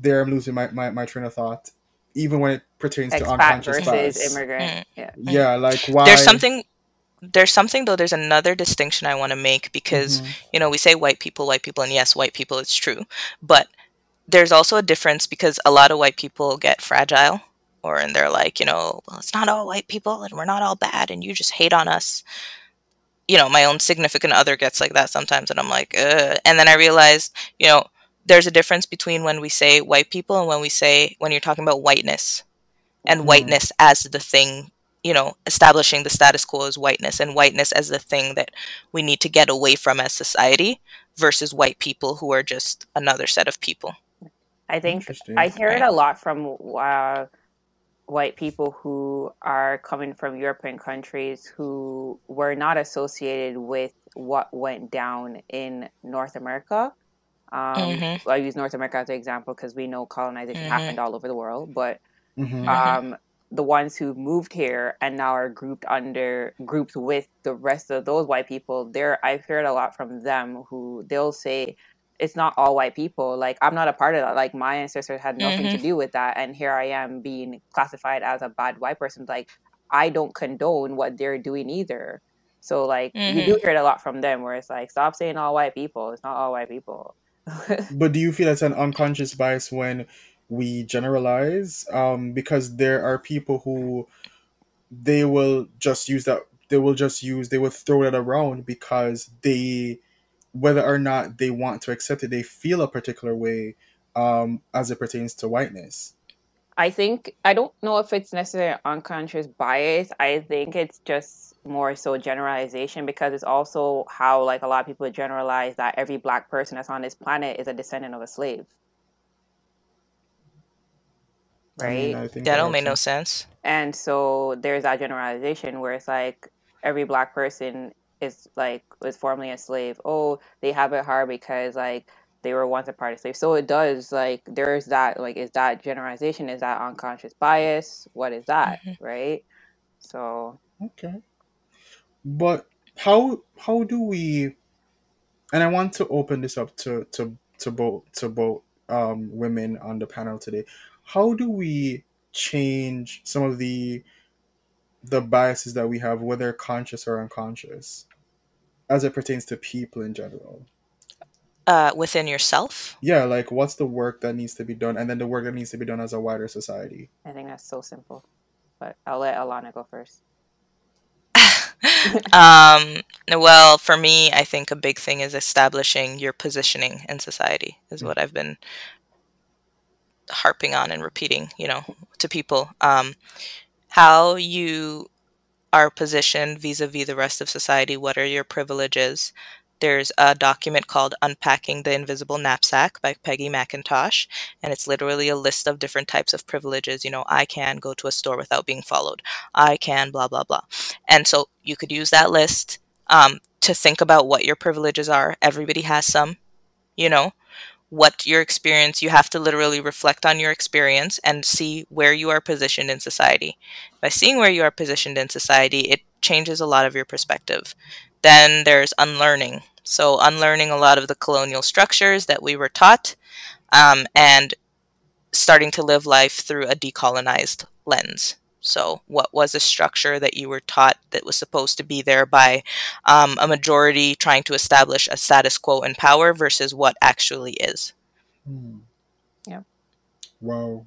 there I'm losing my, my, my train of thought. Even when it pertains to
Expat
unconscious
versus
bias.
immigrant.
Mm.
Yeah.
Yeah, like why
There's something. There's something though. There's another distinction I want to make because
Mhm.
you know we say white people, white people, and yes, white people. It's true, but there's also a difference because a lot of white people get fragile, or and they're like, you know, well, it's not all white people, and we're not all bad, and you just hate on us. You know, my own significant other gets like that sometimes, and I'm like, Ugh. and then I realized, you know, there's a difference between when we say white people and when we say when you're talking about whiteness and
Mhm.
whiteness as the thing you know establishing the status quo as whiteness and whiteness as the thing that we need to get away from as society versus white people who are just another set of people
I think I hear it a lot from uh, white people who are coming from European countries who were not associated with what went down in North America. Um,
Mhm.
I use North America as an example because we know colonization
Mhm.
happened all over the world, but
Mhm.
Mhm.
um, the ones who moved here and now are grouped under groups with the rest of those white people there i've heard a lot from them who they'll say it's not all white people. Like i'm not a part of that. Like my ancestors had nothing to
Mhm.
do with that and here i am being classified as a bad white person. Like i don't condone what they're doing either. So like you do hear it a lot from them where it's like stop saying all white people. It's not all white people.
But do you feel it's an unconscious bias when we generalize? Um, because there are people who they will just use that they will just use they will throw that around because they whether or not they want to accept it, they feel a particular way um as it pertains to whiteness.
I think I don't know if it's necessarily unconscious bias. I think it's just more so generalization because it's also how like a lot of people generalize that every black person that's on this planet is a descendant of a slave.
I mean,
Right?
I
that
that
don't
makes
make no
sense.
sense
And so there's that generalization where it's like every black person is like was formerly a slave. Oh, they have it hard because like they were once a part of slaves. So it does like there's that like is that generalization? Is that unconscious bias? What is that?
Mhm.
Right? So
Okay. But how how do we and I want to open this up to to to both to both um women on the panel today. How do we change some of the the biases that we have, whether conscious or unconscious, as it pertains to people in general?
uh, within yourself
Yeah, like what's the work that needs to be done, and then the work that needs to be done as a wider society.
I think that's so simple. But I'll let Alana go first.
um, well, for me, I think a big thing is establishing your positioning in society, is
Mm.
what I've been harping on and repeating, you know, to people. Um, how you are positioned vis a vis the rest of society, what are your privileges, there's a document called Unpacking the Invisible Knapsack by Peggy McIntosh. And it's literally a list of different types of privileges. You know, I can go to a store without being followed, I can, blah, blah, blah. And so you could use that list um, to think about what your privileges are. Everybody has some, you know what your experience you have to literally reflect on your experience and see where you are positioned in society. By seeing where you are positioned in society it changes a lot of your perspective. Then there's unlearning. So unlearning a lot of the colonial structures that we were taught um, and starting to live life through a decolonized lens so, what was a structure that you were taught that was supposed to be there by um, a majority trying to establish a status quo in power versus what actually is?
Hmm.
Yeah.
Wow.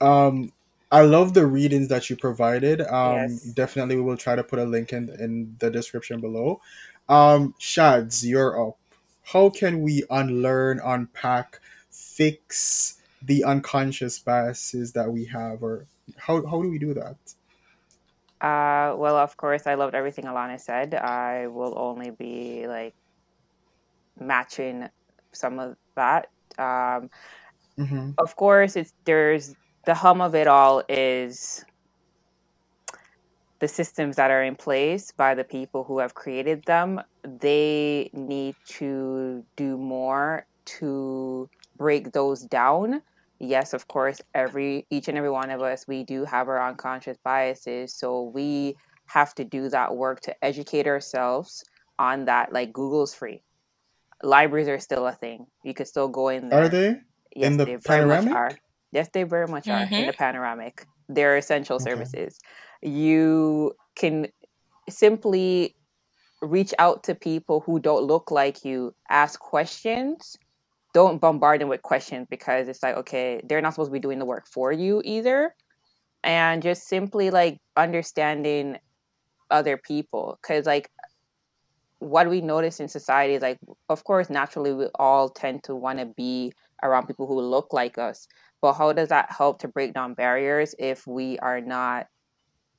Um, I love the readings that you provided. Um,
Yes.
definitely, we will try to put a link in in the description below. Um, Shads, you're up. How can we unlearn, unpack, fix the unconscious biases that we have, or how how do we do that?
Uh, well, of course, I loved everything Alana said. I will only be like matching some of that. Um,
Mm-hmm.
of course, it's there's the hum of it all is the systems that are in place by the people who have created them. They need to do more to break those down. Yes, of course, every each and every one of us, we do have our unconscious biases, so we have to do that work to educate ourselves on that. Like Google's free, libraries are still a thing. You could still go in there.
Are they?
Yes,
in the
they very much are. Yes, they very much are in
Mhm.
the panoramic. They're essential
Okay.
services. You can simply reach out to people who don't look like you, ask questions. Don't bombard them with questions because it's like, okay, they're not supposed to be doing the work for you either. And just simply like understanding other people. Because, like, what we notice in society is like, of course, naturally, we all tend to want to be around people who look like us. But how does that help to break down barriers if we are not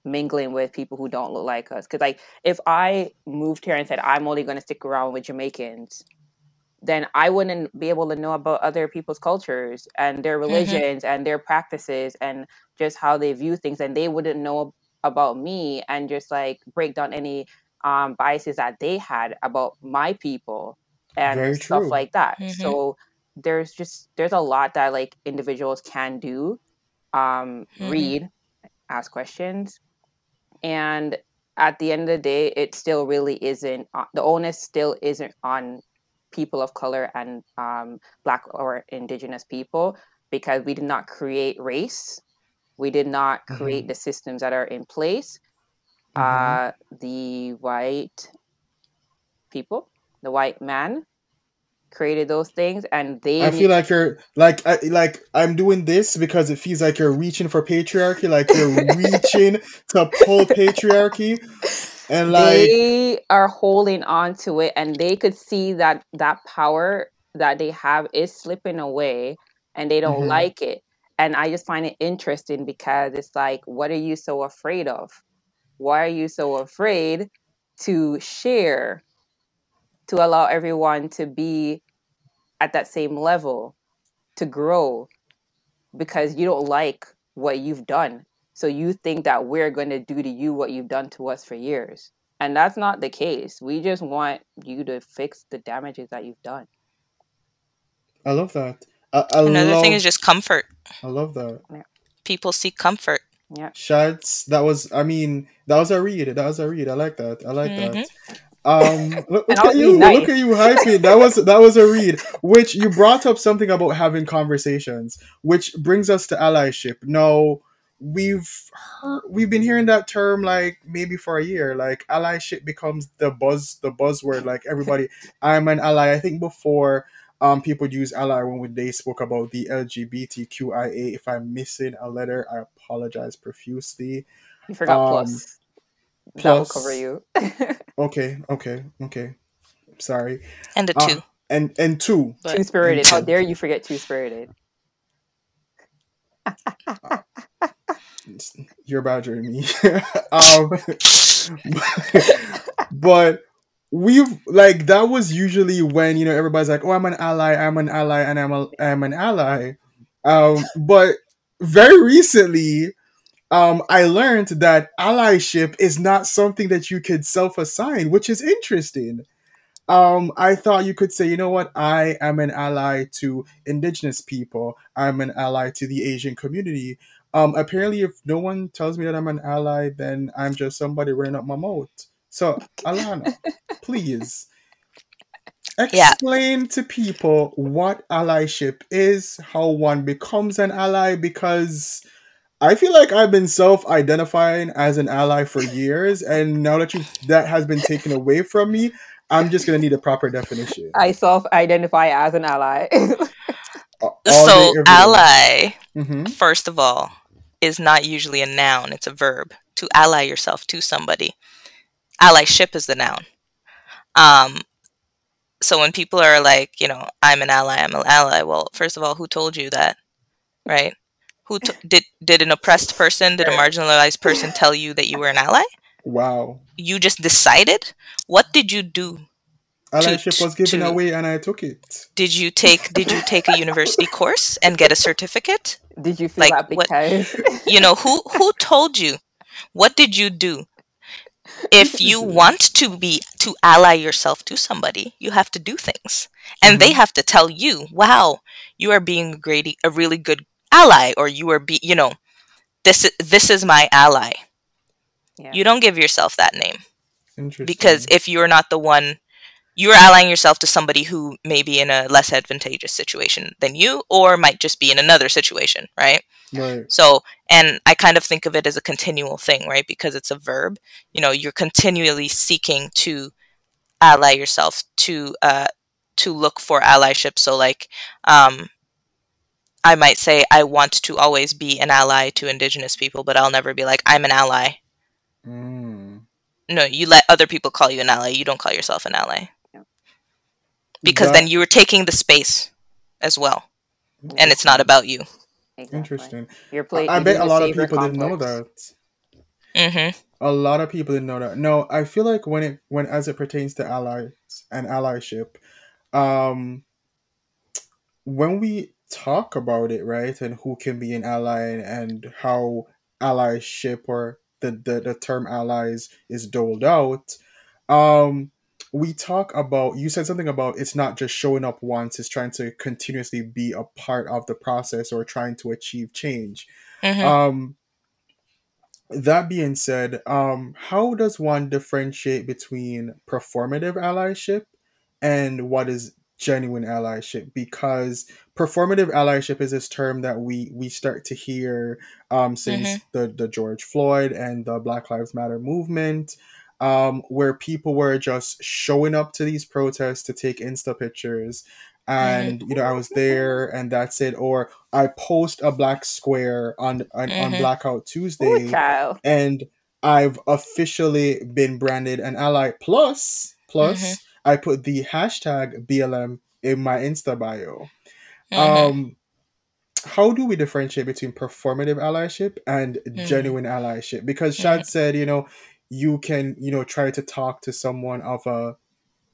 mingling with people who don't look like us? Because, like, if I moved here and said I'm only going to stick around with Jamaicans, then I wouldn't be able to know about other people's cultures and their religions and their practices and just how they view things, and they wouldn't know about me and just like break down any um, biases that they had about my people and
Very
stuff
true.
like that.
Mhm.
So there's just there's a lot that like individuals can do. Um,
Mhm.
Read, ask questions, and at the end of the day, it still really isn't uh, the onus still isn't on people of color and um, black or indigenous people because we did not create race. We did not create the systems that are in place.
Mhm.
uh, the white people the white man created those things and they
I feel like you're like I, like I'm doing this because it feels like you're reaching for patriarchy, like you're reaching to pull patriarchy, and like
they are holding on to it and they could see that that power that they have is slipping away and they don't
Mhm.
like it. And i just find it interesting because it's like what are you so afraid of? Why are you so afraid to share to allow everyone to be at that same level to grow? Because you don't like what you've done so you think that we're going to do to you what you've done to us for years and that's not the case we just want you to fix the damages that you've done
I love that. I, I
Another
love,
thing is just comfort.
I love that.
People seek comfort.
yeah
Shads, that was I mean that was a read. That was a read. I like that. I like that.
Mhm.
Um, look, look at you!
being nice.
Look at you hyping. That was that was a read. Which you brought up something about having conversations, which brings us to allyship. Now we've heard, we've been hearing that term like maybe for a year. Like allyship becomes the buzz the buzzword. Like everybody, I'm an ally. I think before um people use ally when they spoke about the LGBTQIA. If I'm missing a letter, I apologize profusely.
you forgot
Um,
plus that will
plus-
cover you
Okay, okay, okay. Sorry.
And a
Uh,
two.
and and two.
Two spirited how dare you forget two spirited
You're badgering me. um, but we've like that was usually when you know everybody's like, "Oh, I'm an ally, I'm an ally, and I'm a, I'm an ally." Um, but very recently, um, I learned that allyship is not something that you could self-assign, which is interesting. Um, I thought you could say, you know what, I am an ally to indigenous people. I'm an ally to the Asian community. Um, apparently, if no one tells me that I'm an ally, then I'm just somebody running up my mouth. So, Alana, please
Yeah.
explain to people what allyship is, how one becomes an ally, because I feel like I've been self-identifying as an ally for years, and now that you that has been taken away from me, I'm just gonna need a proper definition.
I self-identify as an ally.
So
day, every day.
ally,
Mhm.
first of all, is not usually a noun, it's a verb. To ally yourself to somebody. Allyship is the noun. Um so when people are like, you know, I'm an ally, I'm an ally, well, first of all, who told you that? Right? Who t- did did an oppressed person, did a marginalized person tell you that you were an ally?
Wow.
You just decided? What did you do?
Allyship was given
to-
away and I took it.
Did you take did you take a university course and get a certificate?
Did you feel
Like,
that
what- you know who who told you? What did you do? If you want to be to ally yourself to somebody you have to do things. And they mm-hmm. have to tell you wow you are being a great a really good ally or you are be you know this is this is my ally.
Yeah.
you don't give yourself that name.
Interesting.
because if you're not the one you're allying yourself to somebody who may be in a less advantageous situation than you or might just be in another situation right
right.
so, and I kind of think of it as a continual thing, right? Because it's a verb. You know, you're continually seeking to ally yourself to uh to look for allyship. So like um I might say I want to always be an ally to indigenous people, but I'll never be like I'm an ally.
Mm.
No, you let other people call you an ally. You don't call yourself an ally. Because
That-
then you are taking the space as well. And it's not about you.
Exactly.
interesting.
You're play-
I
you're
bet a lot of
savior
people didn't know
complex.
that.
Mhm.
A lot of people didn't know that. No, I feel like when it when as it pertains to allies and allyship, um when we talk about it, right, and who can be an ally and, and how allyship or the, the, the term allies is doled out, um we talk about you said something about it's not just showing up once, it's trying to continuously be a part of the process or trying to achieve change.
Mhm.
Um, that being said, um, how does one differentiate between performative allyship and what is genuine allyship? Because performative allyship is this term that we we start to hear um, since the the George Floyd and the Black Lives Matter movement. Um, where people were just showing up to these protests to take insta pictures and you know i was there and that's it or i post a black square on on, on
Mhm.
blackout tuesday
child.
and i've officially been branded an ally plus plus i put the hashtag blm in my insta bio
Mhm.
um how do we differentiate between performative allyship and
Mhm.
genuine allyship because shad said you know you can you know try to talk to someone of a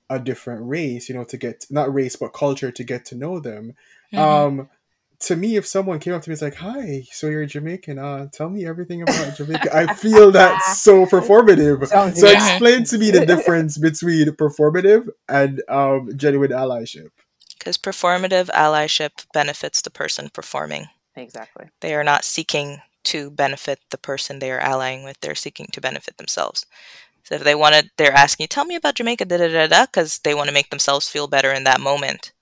a different race you know to get not race but culture to get to know them
Mhm.
um to me if someone came up to me and was like hi so you're jamaican uh tell me everything about jamaica i feel that's so performative
Sounds
so explain to me the difference between performative and um genuine allyship
Because performative allyship benefits the person performing.
Exactly.
They are not seeking to benefit the person they are allying with. They're seeking to benefit themselves. So if they want to, they're asking, you, "Tell me about Jamaica," da da da da, because they want to make themselves feel better in that moment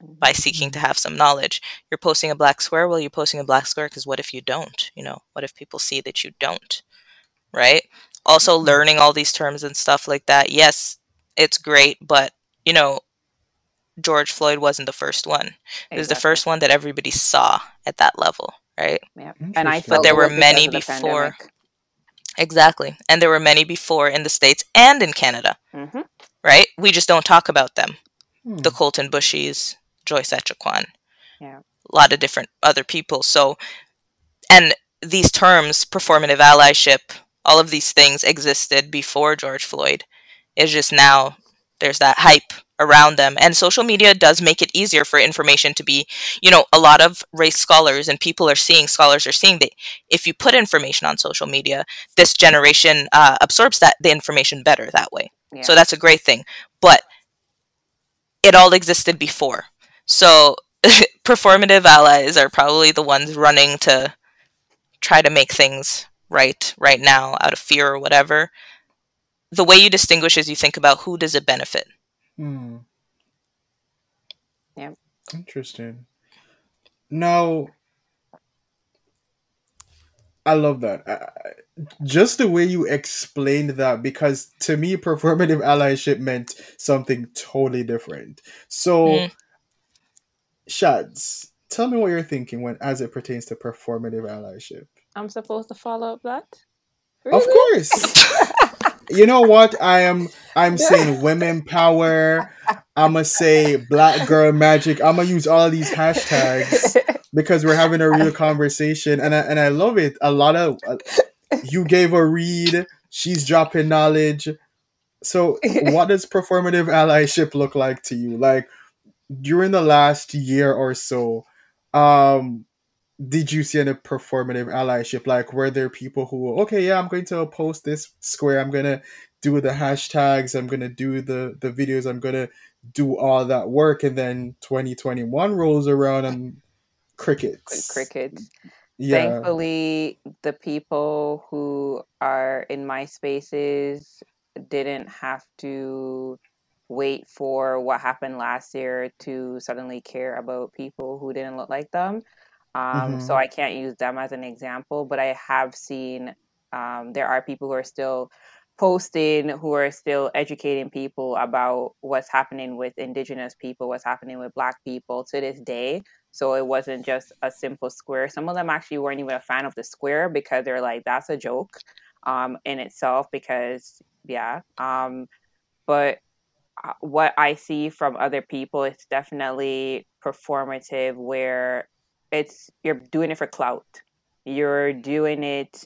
by seeking to mm-hmm. have some knowledge. You're posting a black square. Well, you're posting a black square because what if you don't? You know, what if people see that you don't? Right. Also, mm-hmm. learning all these terms and stuff like that. Yes, it's great, but you know, George Floyd wasn't the first one. It was the first one that everybody saw at that level, right?
Yeah. And I
Interesting.
felt
there were many
the
before.
pandemic.
Exactly. And there were many before in the States and in Canada,
Mhm.
right? We just don't talk about them.
Hmm.
The Colten Boushies, Joyce Echaquan,
Yeah.
a lot of different other people. So, and these terms, performative allyship, all of these things existed before George Floyd. It's just now there's that hype around them. And social media does make it easier for information to be you know a lot of race scholars and people are seeing scholars are seeing that if you put information on social media this generation uh, absorbs that the information better that way.
Yeah.
so that's a great thing. But it all existed before. So performative allies are probably the ones running to try to make things right right now out of fear or whatever. The way you distinguish is you think about who does it benefit
Hmm.
Yep.
Interesting. Now, I love that. I, just the way you explained that, because to me, performative allyship meant something totally different. So,
Mm.
Shads, tell me what you're thinking when, as it pertains to performative allyship.
I'm supposed to follow up that?
Of course. you know what? I am. I'm saying women power. I'ma say black girl magic. I'ma use all these hashtags because we're having a real conversation, and I and I love it. A lot of uh, you gave a read. She's dropping knowledge. So, what does performative allyship look like to you? Like during the last year or so, um, did you see any performative allyship? Like, were there people who, okay, yeah, I'm going to post this square. I'm gonna do the hashtags. I'm gonna do the the videos. I'm gonna do all that work, and then 2021 rolls around and crickets.
Crickets.
Yeah.
Thankfully, the people who are in my spaces didn't have to wait for what happened last year to suddenly care about people who didn't look like them. Um, So
Mhm.
I can't use them as an example, but I have seen um, there are people who are still posting, who are still educating people about what's happening with Indigenous people, what's happening with Black people to this day. So it wasn't just a simple square. Some of them actually weren't even a fan of the square because they're like, that's a joke um, in itself. Because, yeah. Um, but uh, what I see from other people it's definitely performative, where it's you're doing it for clout. You're doing it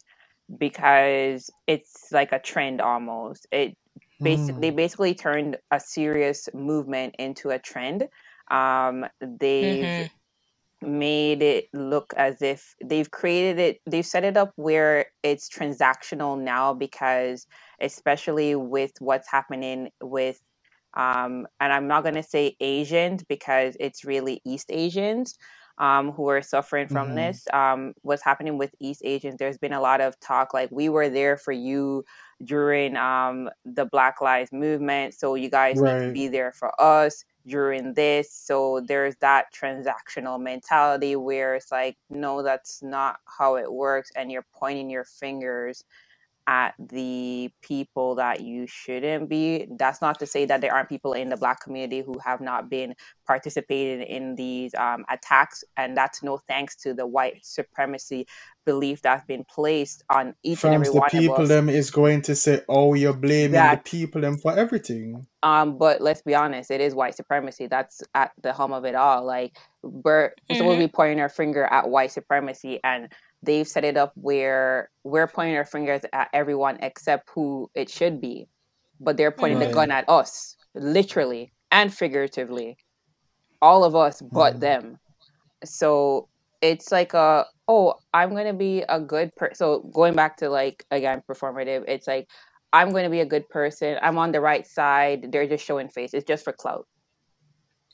because it's like a trend almost. It basically they
Hmm.
basically turned a serious movement into a trend. Um, they've
Mm-hmm.
made it look as if they've created it they've set it up where it's transactional now because especially with what's happening with um and I'm not going to say Asians because it's really East Asians um who are suffering from
Mhm.
this um what's happening with East Asians there's been a lot of talk like we were there for you during um the Black Lives movement so you guys need to be there for us during this. So there's that transactional mentality where it's like, no, that's not how it works. And you're pointing your fingers at the people that you shouldn't be. That's not to say that there aren't people in the black community who have not been participating in these um, attacks. And that's no thanks to the white supremacy belief that's been placed on each and every
Fams, the
one of
people
us.
them is going to say, "Oh, you're blaming the people them for everything."
Um, but let's be honest, it is white supremacy. That's at the home of it all. Like we're supposed to be pointing our finger at white supremacy and they've set it up where we're pointing our fingers at everyone except who it should be. But they're pointing the gun at us, literally and figuratively. All of us but
Mhm.
them. So it's like a oh, I'm gonna be a good person. So going back to like again performative, it's like I'm going to be a good person. I'm on the right side. They're just showing face. It's just for clout.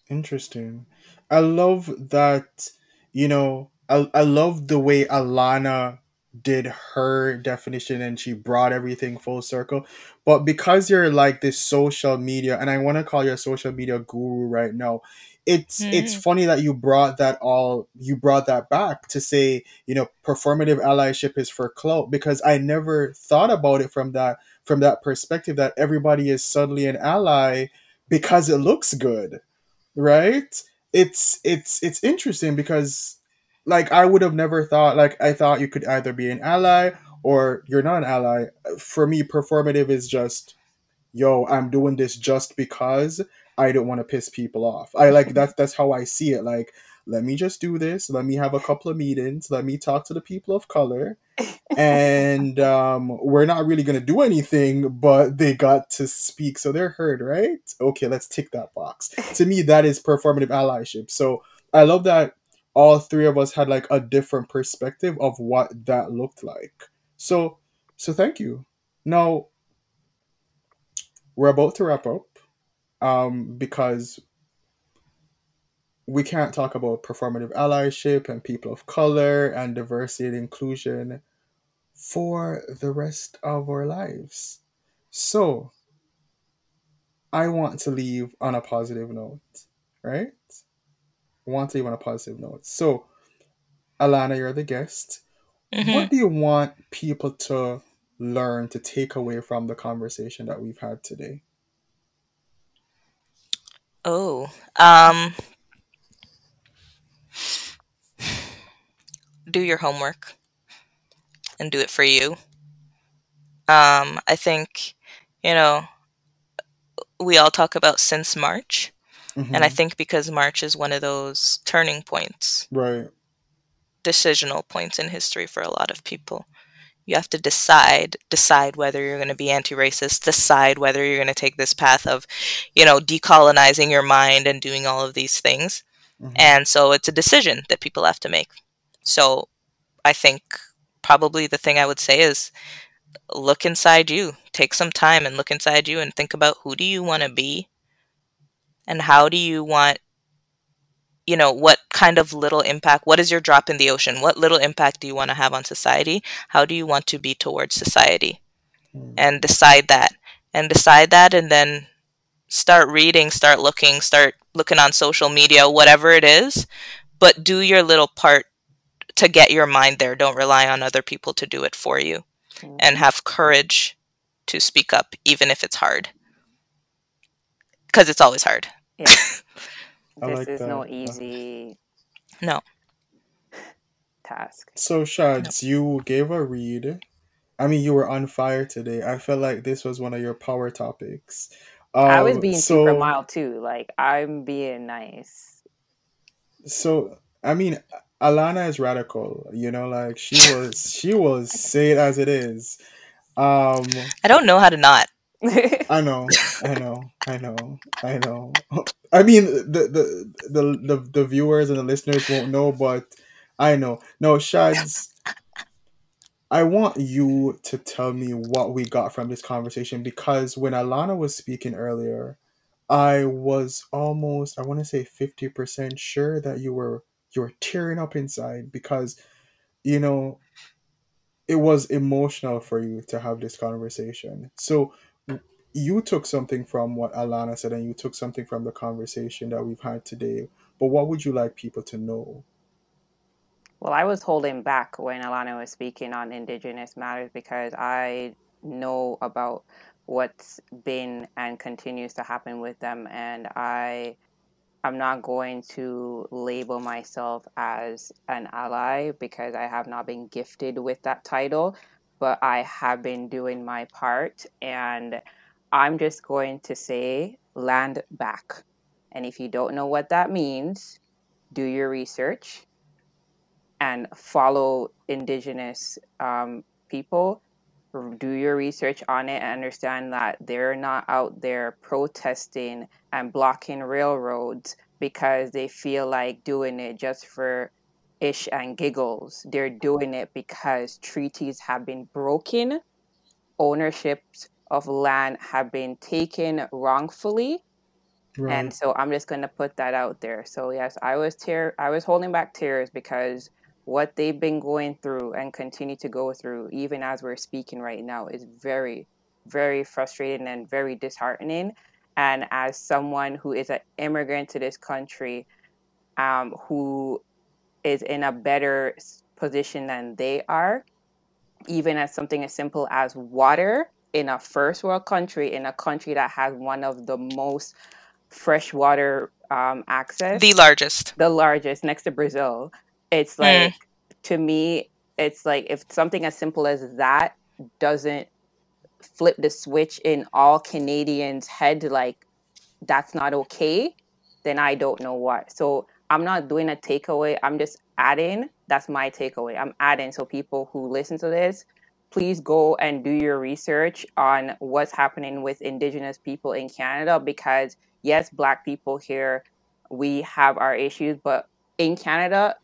Interesting. I love that, you know, I, I love the way Alana did her definition and she brought everything full circle. But because you're like this social media, and I want to call you a social media guru right now, it's it's
Mhm.
funny that you brought that all you brought that back to say, you know, performative allyship is for clout because I never thought about it from that from that perspective that everybody is suddenly an ally because it looks good right it's it's it's interesting because like i would have never thought like i thought you could either be an ally or you're not an ally for me performative is just yo i'm doing this just because i don't want to piss people off i like that's that's how i see it like let me just do this let me have a couple of meetings let me talk to the people of color and um, we're not really going to do anything, but they got to speak, so they're heard, right? Okay, let's tick that box. to me, that is performative allyship. So I love that all three of us had like a different perspective of what that looked like. So, so thank you. Now we're about to wrap up um, because we can't talk about performative allyship and people of color and diversity and inclusion for the rest of our lives. So, I want to leave on a positive note, right? I want to leave on a positive note. So, Alana, you're the guest.
Mhm.
What do you want people to learn to take away from the conversation that we've had today?
Oh, um, do your homework and do it for you. Um, I think, you know, we all talk about since March, and I
Mhm.
think because March is one of those turning points,
Right.
decisional points in history for a lot of people. You have to decide decide whether you're going to be anti-racist, decide whether you're going to take this path of, you know, decolonizing your mind and doing all of these things.
Mhm.
And so it's a decision that people have to make. So I think probably the thing I would say is look inside you. Take some time and look inside you and think about who do you want to be and how do you want you know what kind of little impact what is your drop in the ocean? What little impact do you want to have on society? How do you want to be towards society?
Mm.
and decide that. And decide that and then start reading start looking start looking on social media whatever it is. But do your little part to get your mind there. Don't rely on other people to do it for you. And have courage to speak up even if it's hard. Because it's always hard
Yeah.
I
this
like
is no
that.
easy
no
task.
So, Shads, you gave a read. I mean, you were on fire today. I felt like this was one of your power topics.
I was
Um,
being super
so,
mild too. Like I'm being nice.
so I mean, Alana is radical. You know, like she was, she was say it as it is. Um,
i don't know how to not
I know, I know, I know, I know. I mean, the the the the, the viewers and the listeners won't know, but I know. No, Shads, I want you to tell me what we got from this conversation because when Alana was speaking earlier, I was almost I want to say 50% sure that you were you were tearing up inside because you know it was emotional for you to have this conversation. So you took something from what Alana said and you took something from the conversation that we've had today. But what would you like people to know?
Well, I was holding back when Alana was speaking on Indigenous matters because I know about what's been and continues to happen with them, and I I'm not going to label myself as an ally because I have not been gifted with that title, but I have been doing my part, and I'm just going to say land back. And if you don't know what that means, do your research and follow indigenous um, people do your research on it and understand that they're not out there protesting and blocking railroads because they feel like doing it just for ish and giggles they're doing it because treaties have been broken ownerships of land have been taken wrongfully
Right.
and so I'm just going to put that out there. So yes, I was tear I was holding back tears because what they've been going through and continue to go through even as we're speaking right now is very very frustrating and very disheartening and as someone who is an immigrant to this country um, who is in a better position than they are even as something as simple as water in a first world country in a country that has one of the most freshwater um, access,
the largest
the largest next to Brazil. It's
Hmm.
like to me, it's like if something as simple as that doesn't flip the switch in all Canadians' head, like that's not okay, then I don't know what. So I'm not doing a takeaway. I'm just adding that's my takeaway. I'm adding so people who listen to this, please go and do your research on what's happening with Indigenous people in Canada because yes, Black people here we have our issues, but in Canada,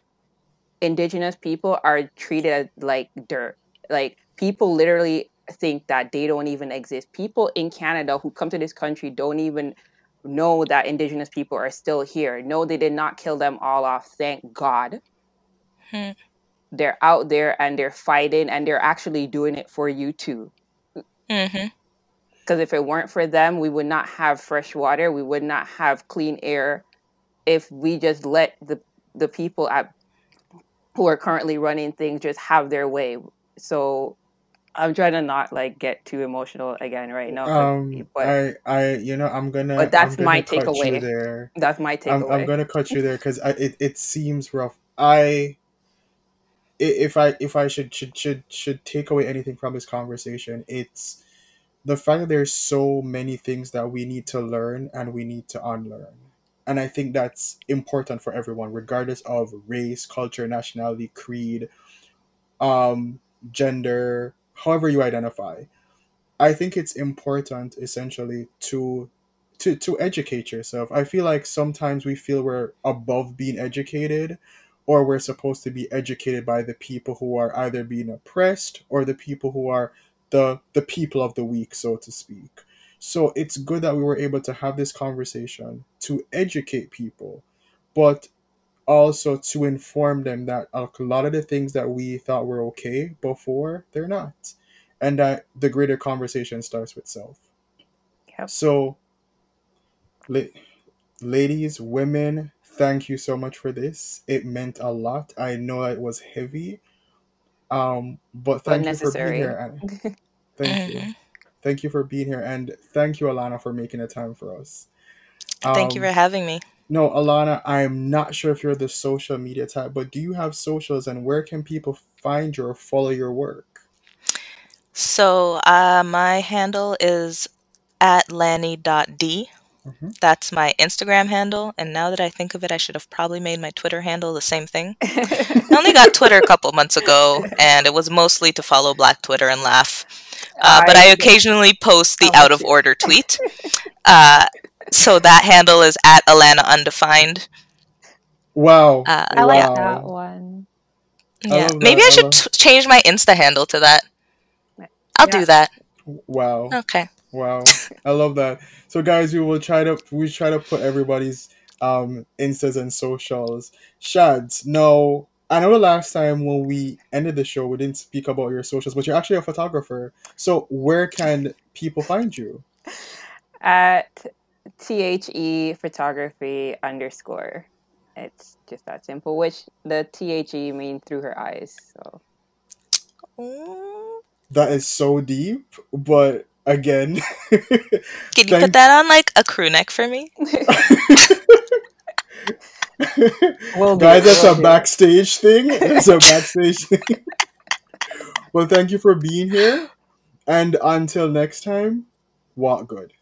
Indigenous people are treated like dirt. Like people literally think that they don't even exist. People in Canada who come to this country don't even know that indigenous people are still here. No, they did not kill them all off. Thank God.
Hmm.
They're out there and they're fighting and they're actually doing it for you too.
hmm
Because if it weren't for them, we would not have fresh water. We would not have clean air if we just let the the people at who are currently running things just have their way. So I'm trying to not like get too emotional again right now.
Um,
but
I, I, you know, I'm gonna,
But that's
gonna
my takeaway.
there.
that's my
I'm,
takeaway.
I'm gonna cut you there because it, it seems rough. I, i- if I, if I should, should, should, should take away anything from this conversation, it's the fact that there's so many things that we need to learn and we need to unlearn. And I think that's important for everyone, regardless of race, culture, nationality, creed, um, gender, however you identify. I think it's important essentially to to to educate yourself. I feel like sometimes we feel we're above being educated or we're supposed to be educated by the people who are either being oppressed or the people who are the the people of the weak, so to speak. So it's good that we were able to have this conversation to educate people, but also to inform them that a lot of the things that we thought were okay before, they're not. And that the greater conversation starts with self.
Yep.
So, la- ladies, women, thank you so much for this. It meant a lot. I know it was heavy. Um, but
But
thank you for being
necessary.
here. And thank you.
Mhm.
Thank you for being here. And thank you, Alana, for making the time for us.
Thank you
Um,
for having me.
no, Alana, I'm not sure if you're the social media type, but do you have socials and where can people find you or follow your work?
So uh, my handle is at lanny.d.
Mhm.
That's my Instagram handle. And now that I think of it, I should have probably made my Twitter handle the same thing. I only got Twitter a couple months ago, and it was mostly to follow Black Twitter and laugh. Uh, but I
I-
occasionally post the out of
you.
order tweet. Uh, so that handle is at Alana Undefined.
Wow.
Uh,
I like
wow.
that one.
Yeah,
love
maybe
that.
I
I
should
love-
t- change my Insta handle to that. I'll
Yeah.
do that.
Wow.
Okay.
Wow. I love that. So guys, we will try to we try to put everybody's um instas and socials. Shads, no. I know the last time when we ended the show we didn't speak about your socials, but you're actually a photographer. So where can people find you?
At the photography underscore. It's just that simple. Which the the mean through her eyes. So
That is so deep, but again
Can you
Thank-
put that on like a crew neck for me?
Will do,
Guys, that's a backstage thing. That's a backstage thing. well, thank you for being here. And until next time, walk good.